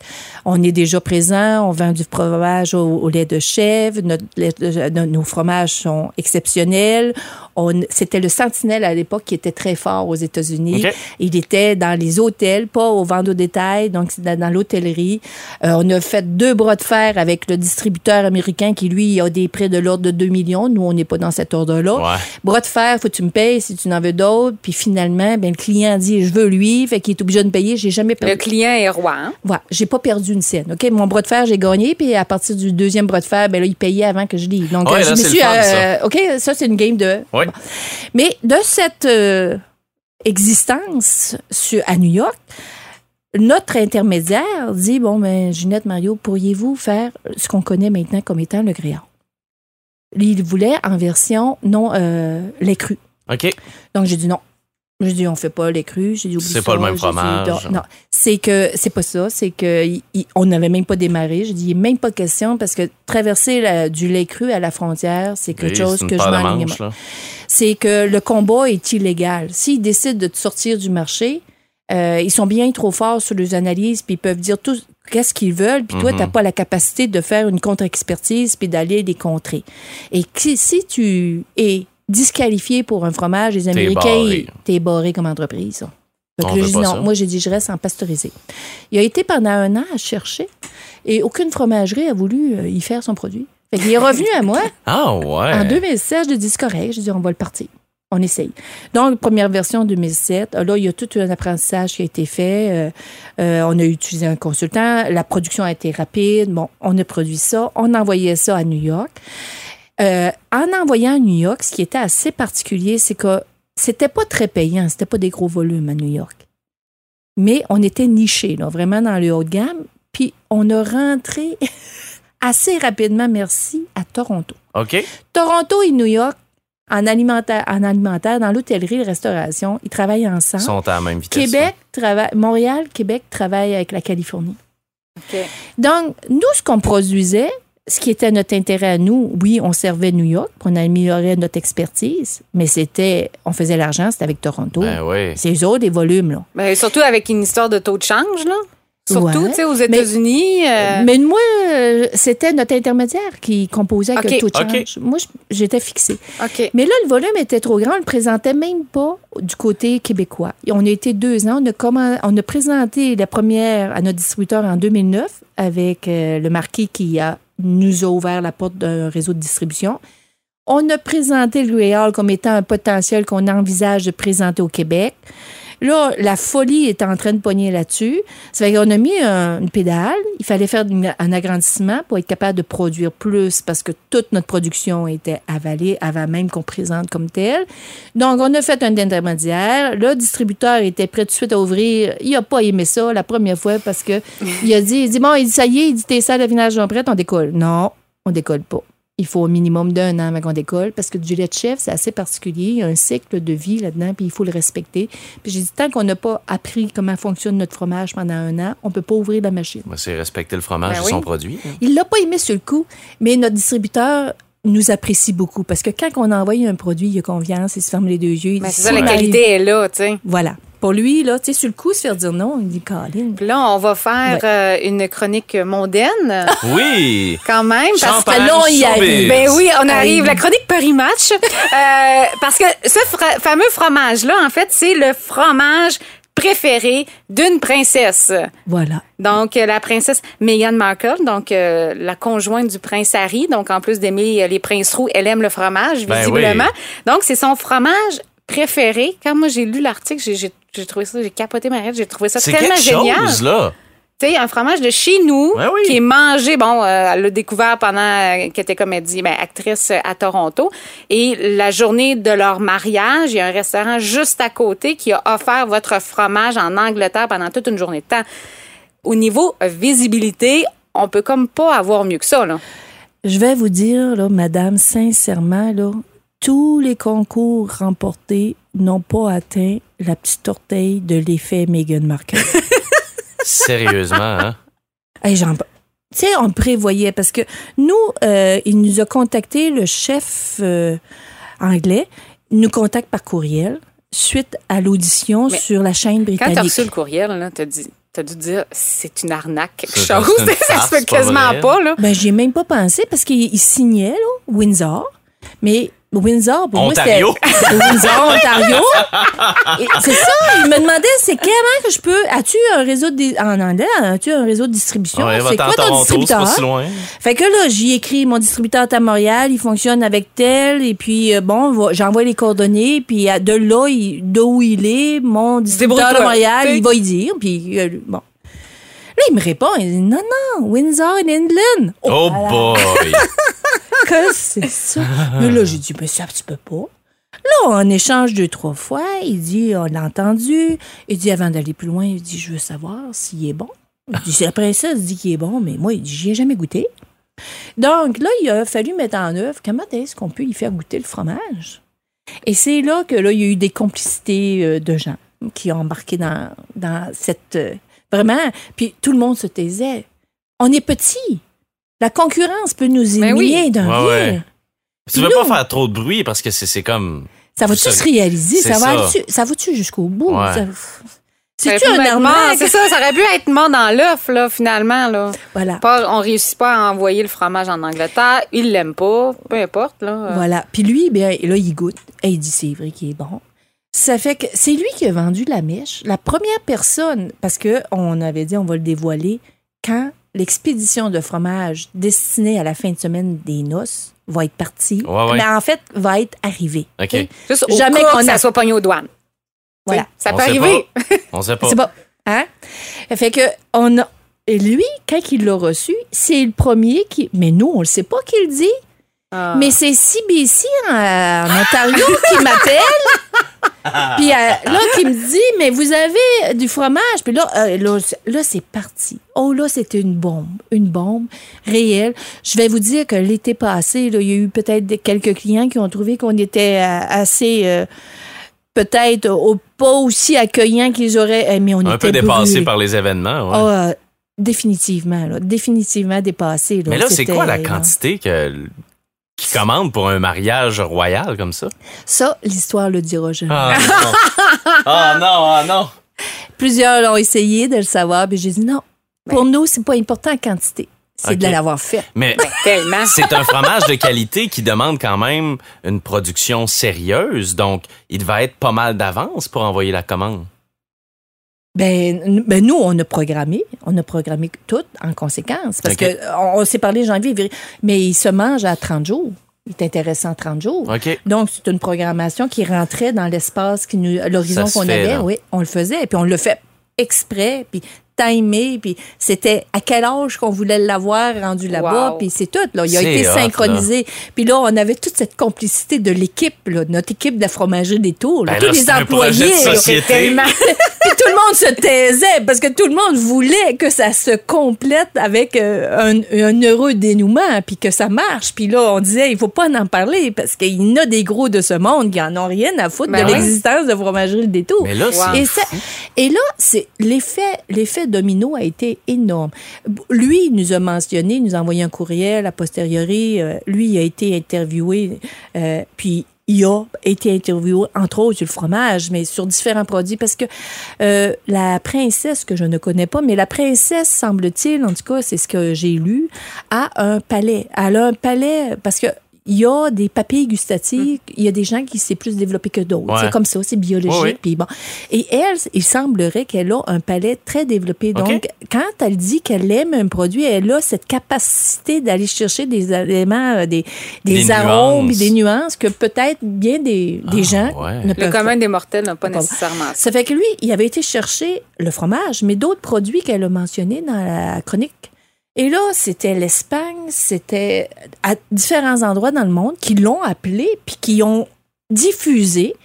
On est déjà présent, on vend du fromage au, au lait de chèvre, notre lait de- nos- fromages sont exceptionnels. On- C'était le Sentinelle à l'époque qui était très fort aux États-Unis. Il était dans les hôtels, pas aux ventes au détail, donc dans, dans l'hôtellerie. Euh, on a fait deux bras de fer avec le distributeur américain qui, lui, a des prêts de l'ordre de 2 millions. Nous, on n'est pas dans cet ordre-là. Ouais. Bras de fer, faut que tu me payes si tu n'en veux d'autres. Puis finalement, ben, le client dit, je veux lui, fait qu'il est obligé de me payer. J'ai jamais perdu. Le client est roi. hein? Voilà, j'ai pas perdu une scène. OK, mon bras de fer, j'ai gagné, puis à partir du deuxième bras de fer, ben là, il payait avant que je livre. Donc, Ouais, euh, je là, me suis. fun, euh, OK, ça, c'est une game de. Ouais. Bon. Mais de cette euh, existence sur, à New York, notre intermédiaire dit bon, ben, Ginette, Mario, pourriez-vous faire ce qu'on connaît maintenant comme étant le gréant? Il voulait en version non euh, lait cru. OK. Donc, j'ai dit non. J'ai dit, on fait pas les crus. J'ai dit, oublie C'est pas le même dit, fromage. non, c'est que c'est pas ça. C'est que il- il- on n'avait même pas démarré. J'ai dit, même pas question parce que traverser la- du lait cru à la frontière, c'est quelque chose que je m'enligne. C'est que le combat est illégal. S'ils décident de te sortir du marché, euh, ils sont bien trop forts sur les analyses, puis ils peuvent dire tout qu'est-ce qu'ils veulent, puis toi, Mhm. tu n'as pas la capacité de faire une contre-expertise, puis d'aller les contrer. Et si tu es disqualifié pour un fromage, les Américains, barré. t'es barré comme entreprise. Donc là, dit pas non. ça. Moi, j'ai dit, je reste en pasteurisé. Il a été pendant un an à chercher et aucune fromagerie a voulu euh, y faire son produit. Fait qu'il est revenu à moi. Ah ouais. En 2016, je lui ai dit, c'est correct. Je lui ai dit, on va le partir. On essaye. Donc, première version 2007. euh, Là, il y a tout un apprentissage qui a été fait. Euh, euh, on a utilisé un consultant. La production a été rapide. Bon, on a produit ça. On envoyait ça à New York. Euh, en envoyant à New York, ce qui était assez particulier, c'est que c'était pas très payant. C'était pas des gros volumes à New York. Mais on était niché, là, vraiment dans le haut de gamme. Puis, on a rentré assez rapidement, merci, à Toronto. OK. Toronto et New York, en alimentaire, en alimentaire dans l'hôtellerie et la restauration, ils travaillent Ils ensemble. sont à la même vitesse. Québec travaille, Montréal, Québec travaille avec la Californie. OK. Donc, nous, ce qu'on produisait, ce qui était notre intérêt à nous, oui, on servait New York, puis on améliorait notre expertise, mais c'était, on faisait l'argent, c'était avec Toronto. Ben oui. C'est eux autres, les volumes, là. Ben, surtout avec une histoire de taux de change, là. Surtout, Ouais. tu sais, aux États-Unis. euh, Mais moi, euh, c'était notre intermédiaire qui composait avec le taux de change. Moi, je- j'étais fixée. Mais là, le volume était trop grand. On ne le présentait même pas du côté québécois. Et on a été deux ans. On a, commen- on a présenté la première à notre distributeur en 2009 avec euh, le marquis qui a, nous a ouvert la porte d'un réseau de distribution. On a présenté le Real comme étant un potentiel qu'on envisage de présenter au Québec. Là, la folie est en train de pogner là-dessus. Ça fait qu'on a mis un- une pédale. Il fallait faire un agrandissement pour être capable de produire plus parce que toute notre production était avalée avant même qu'on présente comme telle. Donc, on a fait un intermédiaire. Le distributeur était prêt tout de suite à ouvrir. Il n'a pas aimé ça la première fois parce que il a dit, il dit, bon, dit, ça y est, il dit, tes salles de vinage on décolle. Non, on décolle pas. Il faut au minimum d'un an avant qu'on décolle parce que du lait de chèvre, c'est assez particulier. Il y a un cycle de vie là-dedans, puis il faut le respecter. Puis j'ai dit, tant qu'on n'a pas appris comment fonctionne notre fromage pendant un an, on peut pas ouvrir la machine. Ben, c'est respecter le fromage Ben de oui. son produit. hein. Il l'a pas aimé sur le coup, mais notre distributeur nous apprécie beaucoup parce que quand on envoie un produit, il a confiance, il se ferme les deux yeux. il Ben, dit, ça, la qualité est là, tu sais. Voilà. Pour lui, là, tu sais, sur le coup, se faire dire non, il dit, Colin. Puis là, on va faire euh, une chronique mondaine, Oui. quand même. Parce que Champagne, là, on y arrive. Ben oui, on arrive. Aïe. La chronique Paris Match. Euh, parce que ce fra- fameux fromage-là, en fait, c'est le fromage préféré d'une princesse. Voilà. Donc, euh, la princesse Meghan Markle, donc euh, la conjointe du prince Harry. Donc, en plus d'aimer les princes roux, elle aime le fromage, Ben visiblement. oui. Donc, c'est son fromage préféré. Quand moi, j'ai lu l'article, j'ai- j'ai j'ai trouvé ça, j'ai capoté ma tête, j'ai trouvé ça C'est tellement quelque génial. chose, là. Tu sais, un fromage de chez nous Ouais, oui. qui est mangé. Bon, euh, elle l'a découvert pendant euh, qu'elle était, dit, ben, actrice euh, à Toronto. Et la journée de leur mariage, il y a un restaurant juste à côté qui a offert votre fromage en Angleterre pendant toute une journée de temps. Au niveau visibilité, on peut comme pas avoir mieux que ça, là. Je vais vous dire, là, madame, sincèrement, là, tous les concours remportés n'ont pas atteint la petite orteille de l'effet Meghan Markle. Sérieusement, hein? Hey, j'en- tu sais, on prévoyait parce que nous, euh, il nous a contacté, le chef euh, anglais, il nous contacte par courriel suite à l'audition Mais sur la chaîne Quand t'as britannique. reçu le courriel, là, t'as dit. T'as dû dire, c'est une arnaque, quelque C'est- chose. c'est une ça se fait quasiment pas, là. Ben, j'y ai même pas pensé parce qu'il il signait, là, Windsor. Mais Windsor, pour Ontario. moi, c'était Windsor, Ontario. C'est ça. Il me demandait, c'est comment que je peux. As-tu un réseau de, en anglais, as-tu un réseau de distribution? Ouais, c'est quoi à ton Toronto, distributeur? pas si loin. Fait que là, j'y écris mon distributeur est à Montréal, il fonctionne avec tel, et puis euh, bon, j'envoie les coordonnées, puis à- de là, d'où il est, mon distributeur de Débrouille-toi. Montréal, il va y dire, puis euh, bon. Là, il me répond, il dit non, non, Windsor in England. Oh là là, boy! que c'est ça? Mais là, j'ai dit, mais ça, tu peux pas. Là, on échange deux, trois fois. Il dit, on l'a entendu. Il dit, avant d'aller plus loin, il dit, je veux savoir s'il est bon. Il dit, c'est la princesse dit qu'il est bon, mais moi, il dit, j'y ai jamais goûté. Donc, là, il a fallu mettre en œuvre comment est-ce qu'on peut y faire goûter le fromage. Et c'est là que là, il y a eu des complicités euh, de gens qui ont embarqué dans, dans cette. Vraiment. Puis tout le monde se taisait. On est petit. La concurrence peut nous Ben oui. éloigner d'un Ouais, rire. ouais. Tu veux Nous- pas faire trop de bruit parce que c'est comme. Ça va-tu se réaliser? Ça va, ça. ça va-tu jusqu'au bout? Ouais. Ça- C'est-tu un être mort, arnaque? C'est ça, ça aurait pu être mort dans l'œuf, là, finalement, là. Voilà. Pas, on réussit pas à envoyer le fromage en Angleterre. Il l'aime pas. Peu importe, là. Voilà. Puis lui, bien, là, il goûte. Et il dit, c'est vrai qu'il est bon. Ça fait que c'est lui qui a vendu la mèche. La première personne, parce que on avait dit, on va le dévoiler, quand l'expédition de fromage destinée à la fin de semaine des noces va être partie, Ouais, ouais. mais en fait, va être arrivée. OK. Juste au Jamais qu'on a- soit pogné aux douanes. Voilà. Ça On peut sait arriver. On sait pas. C'est pas. Hein? Fait que, on a. Et lui, quand il l'a reçu, c'est le premier qui. Mais nous, on le sait pas qu'il le dit. Ah. Mais c'est CBC en, en Ontario qui m'appelle. Puis euh, là, qui me dit, mais vous avez du fromage? Puis là, euh, là, c'est- là, c'est parti. Oh là, c'était une bombe. Une bombe réelle. Je vais vous dire que l'été passé, là, il y a eu peut-être quelques clients qui ont trouvé qu'on était euh, assez... euh, peut-être pas aussi accueillants qu'ils auraient... eh, Mais on Un était peu dépassé brûlés. par les événements. ouais. Ah, définitivement, là, définitivement dépassé. Mais là, c'est quoi la là, quantité que, qui commande pour un mariage royal comme ça? Ça, l'histoire le dira jamais. Ah non! Ah non, ah non! Plusieurs ont essayé de le savoir, puis j'ai dit non. Pour nous, c'est pas important la quantité. C'est de l'avoir fait. Mais Tellement. c'est un fromage de qualité qui demande quand même une production sérieuse, donc il devait être pas mal d'avance pour envoyer la commande. Ben, ben, nous, on a programmé. On a programmé tout en conséquence. Parce Ok. que on, on s'est parlé janvier, mais il se mange à 30 jours. Il est intéressant à 30 jours. Donc, c'est une programmation qui rentrait dans l'espace, qui nous, l'horizon qu'on avait. là. Oui, on le faisait. Et puis, on le fait exprès, puis timé, puis c'était à quel âge qu'on voulait l'avoir rendu là-bas, Wow. puis c'est tout. Là. Il a été hot, synchronisé. Puis là, on avait toute cette complicité de l'équipe, là, notre équipe de la fromagerie des Tours, là, Ben tous là, les employés. Tellement. Puis tout le monde se taisait parce que tout le monde voulait que ça se complète avec euh, un, un heureux dénouement, puis que ça marche. Puis là, on disait, il faut pas en parler parce qu'il y en a des gros de ce monde qui en ont rien à foutre Ben de ouais. l'existence de fromagerie des tours. Mais là, Wow. c'est Et, ça- et là, c'est l'effet, l'effet domino a été énorme. Lui, nous a mentionné, nous a envoyé un courriel a posteriori. euh, lui, a été interviewé, euh, puis il a été interviewé, entre autres, sur le fromage, mais sur différents produits, parce que euh, la princesse, que je ne connais pas, mais la princesse, semble-t-il, en tout cas, c'est ce que j'ai lu, a un palais. Elle a un palais, parce que il y a des papilles gustatives, il y a des gens qui s'est plus développé que d'autres. Ouais. C'est comme ça, c'est biologique. Oui, oui. Puis bon. Et elle, il semblerait qu'elle a un palais très développé. Donc, quand elle dit qu'elle aime un produit, elle a cette capacité d'aller chercher des éléments, euh, des, des, Des arômes, nuances. des nuances que peut-être bien des, des Ah, gens ouais. ne Le peuvent commun pas. des mortels n'a pas nécessairement ça. Ça fait que lui, il avait été chercher le fromage, mais d'autres produits qu'elle a mentionnés dans la chronique. Et là, c'était l'Espagne, c'était à différents endroits dans le monde qui l'ont appelé puis qui ont diffusé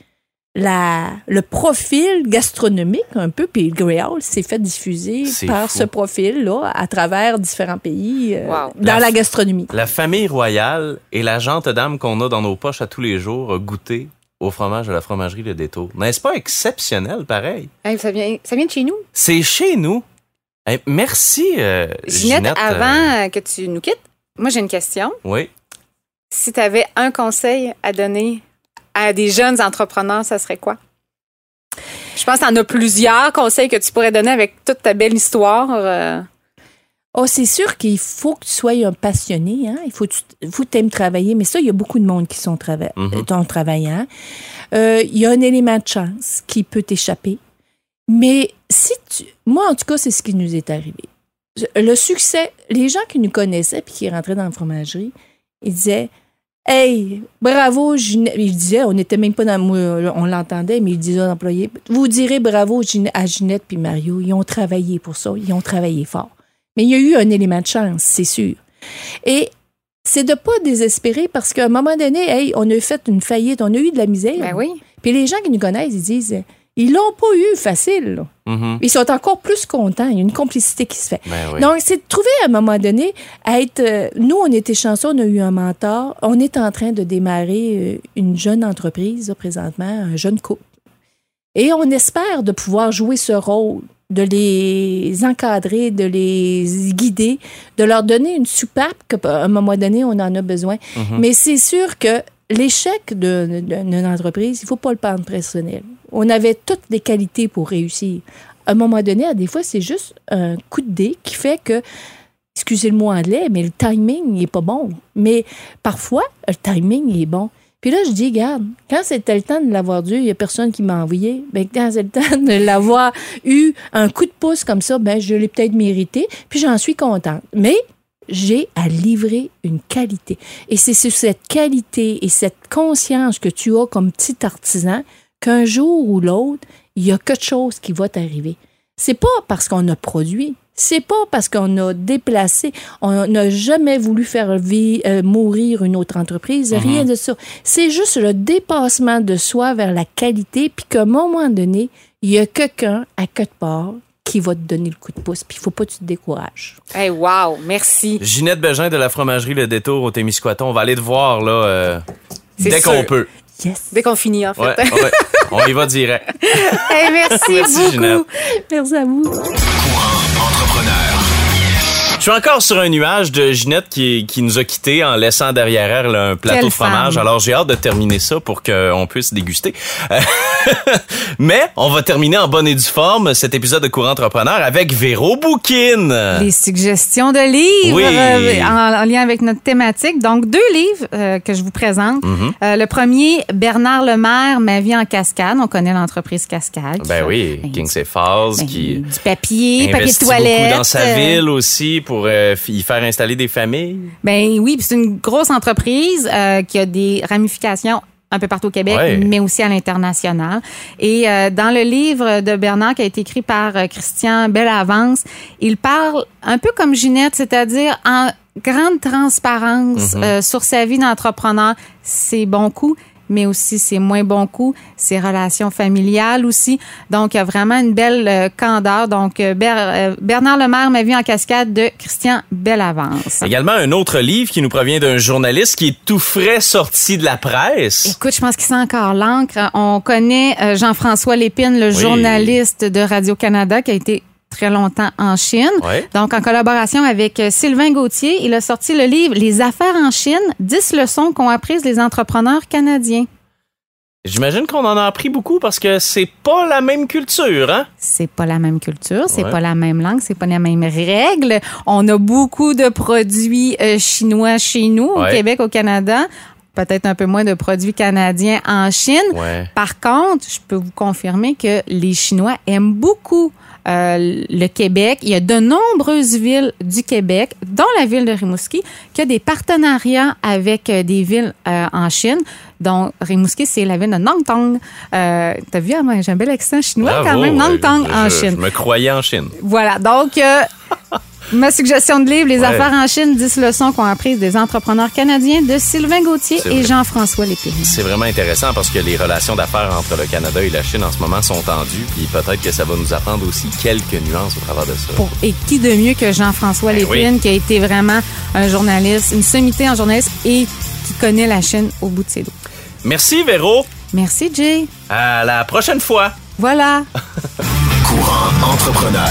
la, le profil gastronomique un peu, puis le Grey s'est fait diffuser par fou. ce profil-là à travers différents pays euh, Wow. dans La- la gastronomie. La famille royale et la jante dame qu'on a dans nos poches à tous les jours a goûté au fromage de la fromagerie Le Détour. N'est-ce pas exceptionnel, pareil? Hey, ça, vient, ça vient de chez nous. C'est chez nous. Eh, merci, euh, Ginette, Ginette. euh, avant euh, que tu nous quittes, moi j'ai une question. oui. Si tu avais un conseil à donner à des jeunes entrepreneurs, ça serait quoi? Je pense que tu en as plusieurs conseils que tu pourrais donner avec toute ta belle histoire. euh. Oh, c'est sûr qu'il faut que tu sois un passionné. Hein? Il faut que tu faut que aimes travailler. Mais ça, il y a beaucoup de monde qui sont, trava sont travaillants. Euh, il y a un élément de chance qui peut t'échapper. Mais si tu... Moi, en tout cas, c'est ce qui nous est arrivé. Le succès, les gens qui nous connaissaient puis qui rentraient dans la fromagerie, ils disaient Hey, bravo, Ginette. Il disait, on n'était même pas dans on l'entendait, mais il disait aux employés Vous direz bravo à Ginette puis Mario. Ils ont travaillé pour ça. Ils ont travaillé fort. Mais il y a eu un élément de chance, c'est sûr. Et c'est de pas désespérer parce qu'à un moment donné, hey, on a fait une faillite, on a eu de la misère. Ben oui. Puis les gens qui nous connaissent, ils disent ils l'ont pas eu facile. là. Mhm. Ils sont encore plus contents. Il y a une complicité qui se fait. Ben oui. Donc, c'est de trouver à un moment donné à être. euh, nous, on était chanceux, on a eu un mentor. On est en train de démarrer euh, une jeune entreprise, là, présentement, un jeune couple. Et on espère de pouvoir jouer ce rôle, de les encadrer, de les guider, de leur donner une soupape qu'à un moment donné, on en a besoin. Mais c'est sûr que l'échec d'une entreprise, il ne faut pas le prendre personnel. On avait toutes les qualités pour réussir. À un moment donné, des fois, c'est juste un coup de dé qui fait que, excusez le mot anglais, mais le timing n'est pas bon. Mais parfois, le timing est bon. Puis là, je dis, regarde, quand c'était le temps de l'avoir dû, il n'y a personne qui m'a envoyé. Ben, quand c'est le temps de l'avoir eu un coup de pouce comme ça, ben, je l'ai peut-être mérité, puis j'en suis contente. Mais j'ai à livrer une qualité. Et c'est sur cette qualité et cette conscience que tu as comme petit artisan qu'un jour ou l'autre, il y a quelque chose qui va t'arriver. C'est pas parce qu'on a produit, c'est pas parce qu'on a déplacé, on n'a jamais voulu faire euh, mourir une autre entreprise, rien de ça. C'est juste le dépassement de soi vers la qualité, puis qu'à un moment donné, il y a quelqu'un à quelque part qui va te donner le coup de pouce, puis il faut pas que tu te décourages. Hey, wow, merci. Ginette Bégin de la fromagerie Le Détour au Témiscouaton. On va aller te voir, là, euh, dès sûr. qu'on peut. Yes. Dès qu'on finit, en fait. Ouais, ouais. On y va direct. Hey, merci, Merci, beaucoup. Ginette. Merci à vous. Je suis encore sur un nuage de Ginette qui, qui nous a quittés en laissant derrière elle un plateau Quelle de fromage. femme. Alors j'ai hâte de terminer ça pour qu'on puisse déguster. Euh, Mais on va terminer en bonne et due forme cet épisode de Courant Entrepreneur avec Véro Bouquin. Les suggestions de livres Oui. euh, en, en lien avec notre thématique. Donc, deux livres euh, que je vous présente. Mhm. Euh, le premier, Bernard Lemaire, Ma vie en cascade. On connaît l'entreprise Cascade. Ben oui, Kingsley Falls ben, qui Du papier, papier de toilette. beaucoup dans sa ville aussi pour euh, y faire installer des familles? Ben oui, c'est une grosse entreprise euh, qui a des ramifications un peu partout au Québec, Ouais. mais aussi à l'international. Et euh, dans le livre de Bernard qui a été écrit par euh, Christian Bellavance, il parle un peu comme Ginette, c'est-à-dire en grande transparence euh, sur sa vie d'entrepreneur, ses bons coups, mais aussi ses moins bons coups, ses relations familiales aussi. Donc, il y a vraiment une belle euh, candeur. Donc, euh, Ber- euh, Bernard Lemaire, Ma vie en cascade de Christian Bellavance. Également un autre livre qui nous provient d'un journaliste qui est tout frais sorti de la presse. Écoute, je pense qu'il sent encore l'encre. On connaît Jean-François Lépine, le journaliste de Radio-Canada qui a été très longtemps en Chine. Ouais. Donc, en collaboration avec euh, Sylvain Gauthier, il a sorti le livre Les affaires en Chine, 10 leçons qu'ont apprises les entrepreneurs canadiens. J'imagine qu'on en a appris beaucoup parce que c'est pas la même culture, hein? C'est pas la même culture, c'est Ouais. pas la même langue, c'est pas les mêmes règles. On a beaucoup de produits euh, chinois chez nous, au. Québec, au Canada. peut-être un peu moins de produits canadiens en Chine. Ouais. Par contre, je peux vous confirmer que les Chinois aiment beaucoup euh, le Québec. Il y a de nombreuses villes du Québec, dont la ville de Rimouski, qui a des partenariats avec euh, des villes euh, en Chine. Donc, Rimouski, c'est la ville de Nantong. Euh, T'as vu, j'ai un bel accent chinois quand même. Nantong je- en Chine. Je me croyais en Chine. Voilà. Donc, ma suggestion de livre, Les Ouais. affaires en Chine, 10 leçons qu'ont apprises des entrepreneurs canadiens de Sylvain Gauthier et. Jean-François Lépine. C'est vraiment intéressant parce que les relations d'affaires entre le Canada et la Chine en ce moment sont tendues, puis peut-être que ça va nous apprendre aussi quelques nuances au travers de ça. Pour- et qui de mieux que Jean-François Ben Lépine, oui. qui a été vraiment un journaliste, une sommité en journaliste et qui connaît la Chine au bout de ses doigts. Merci Véro. Merci, Jay. À la prochaine fois. Voilà. Courant entrepreneur.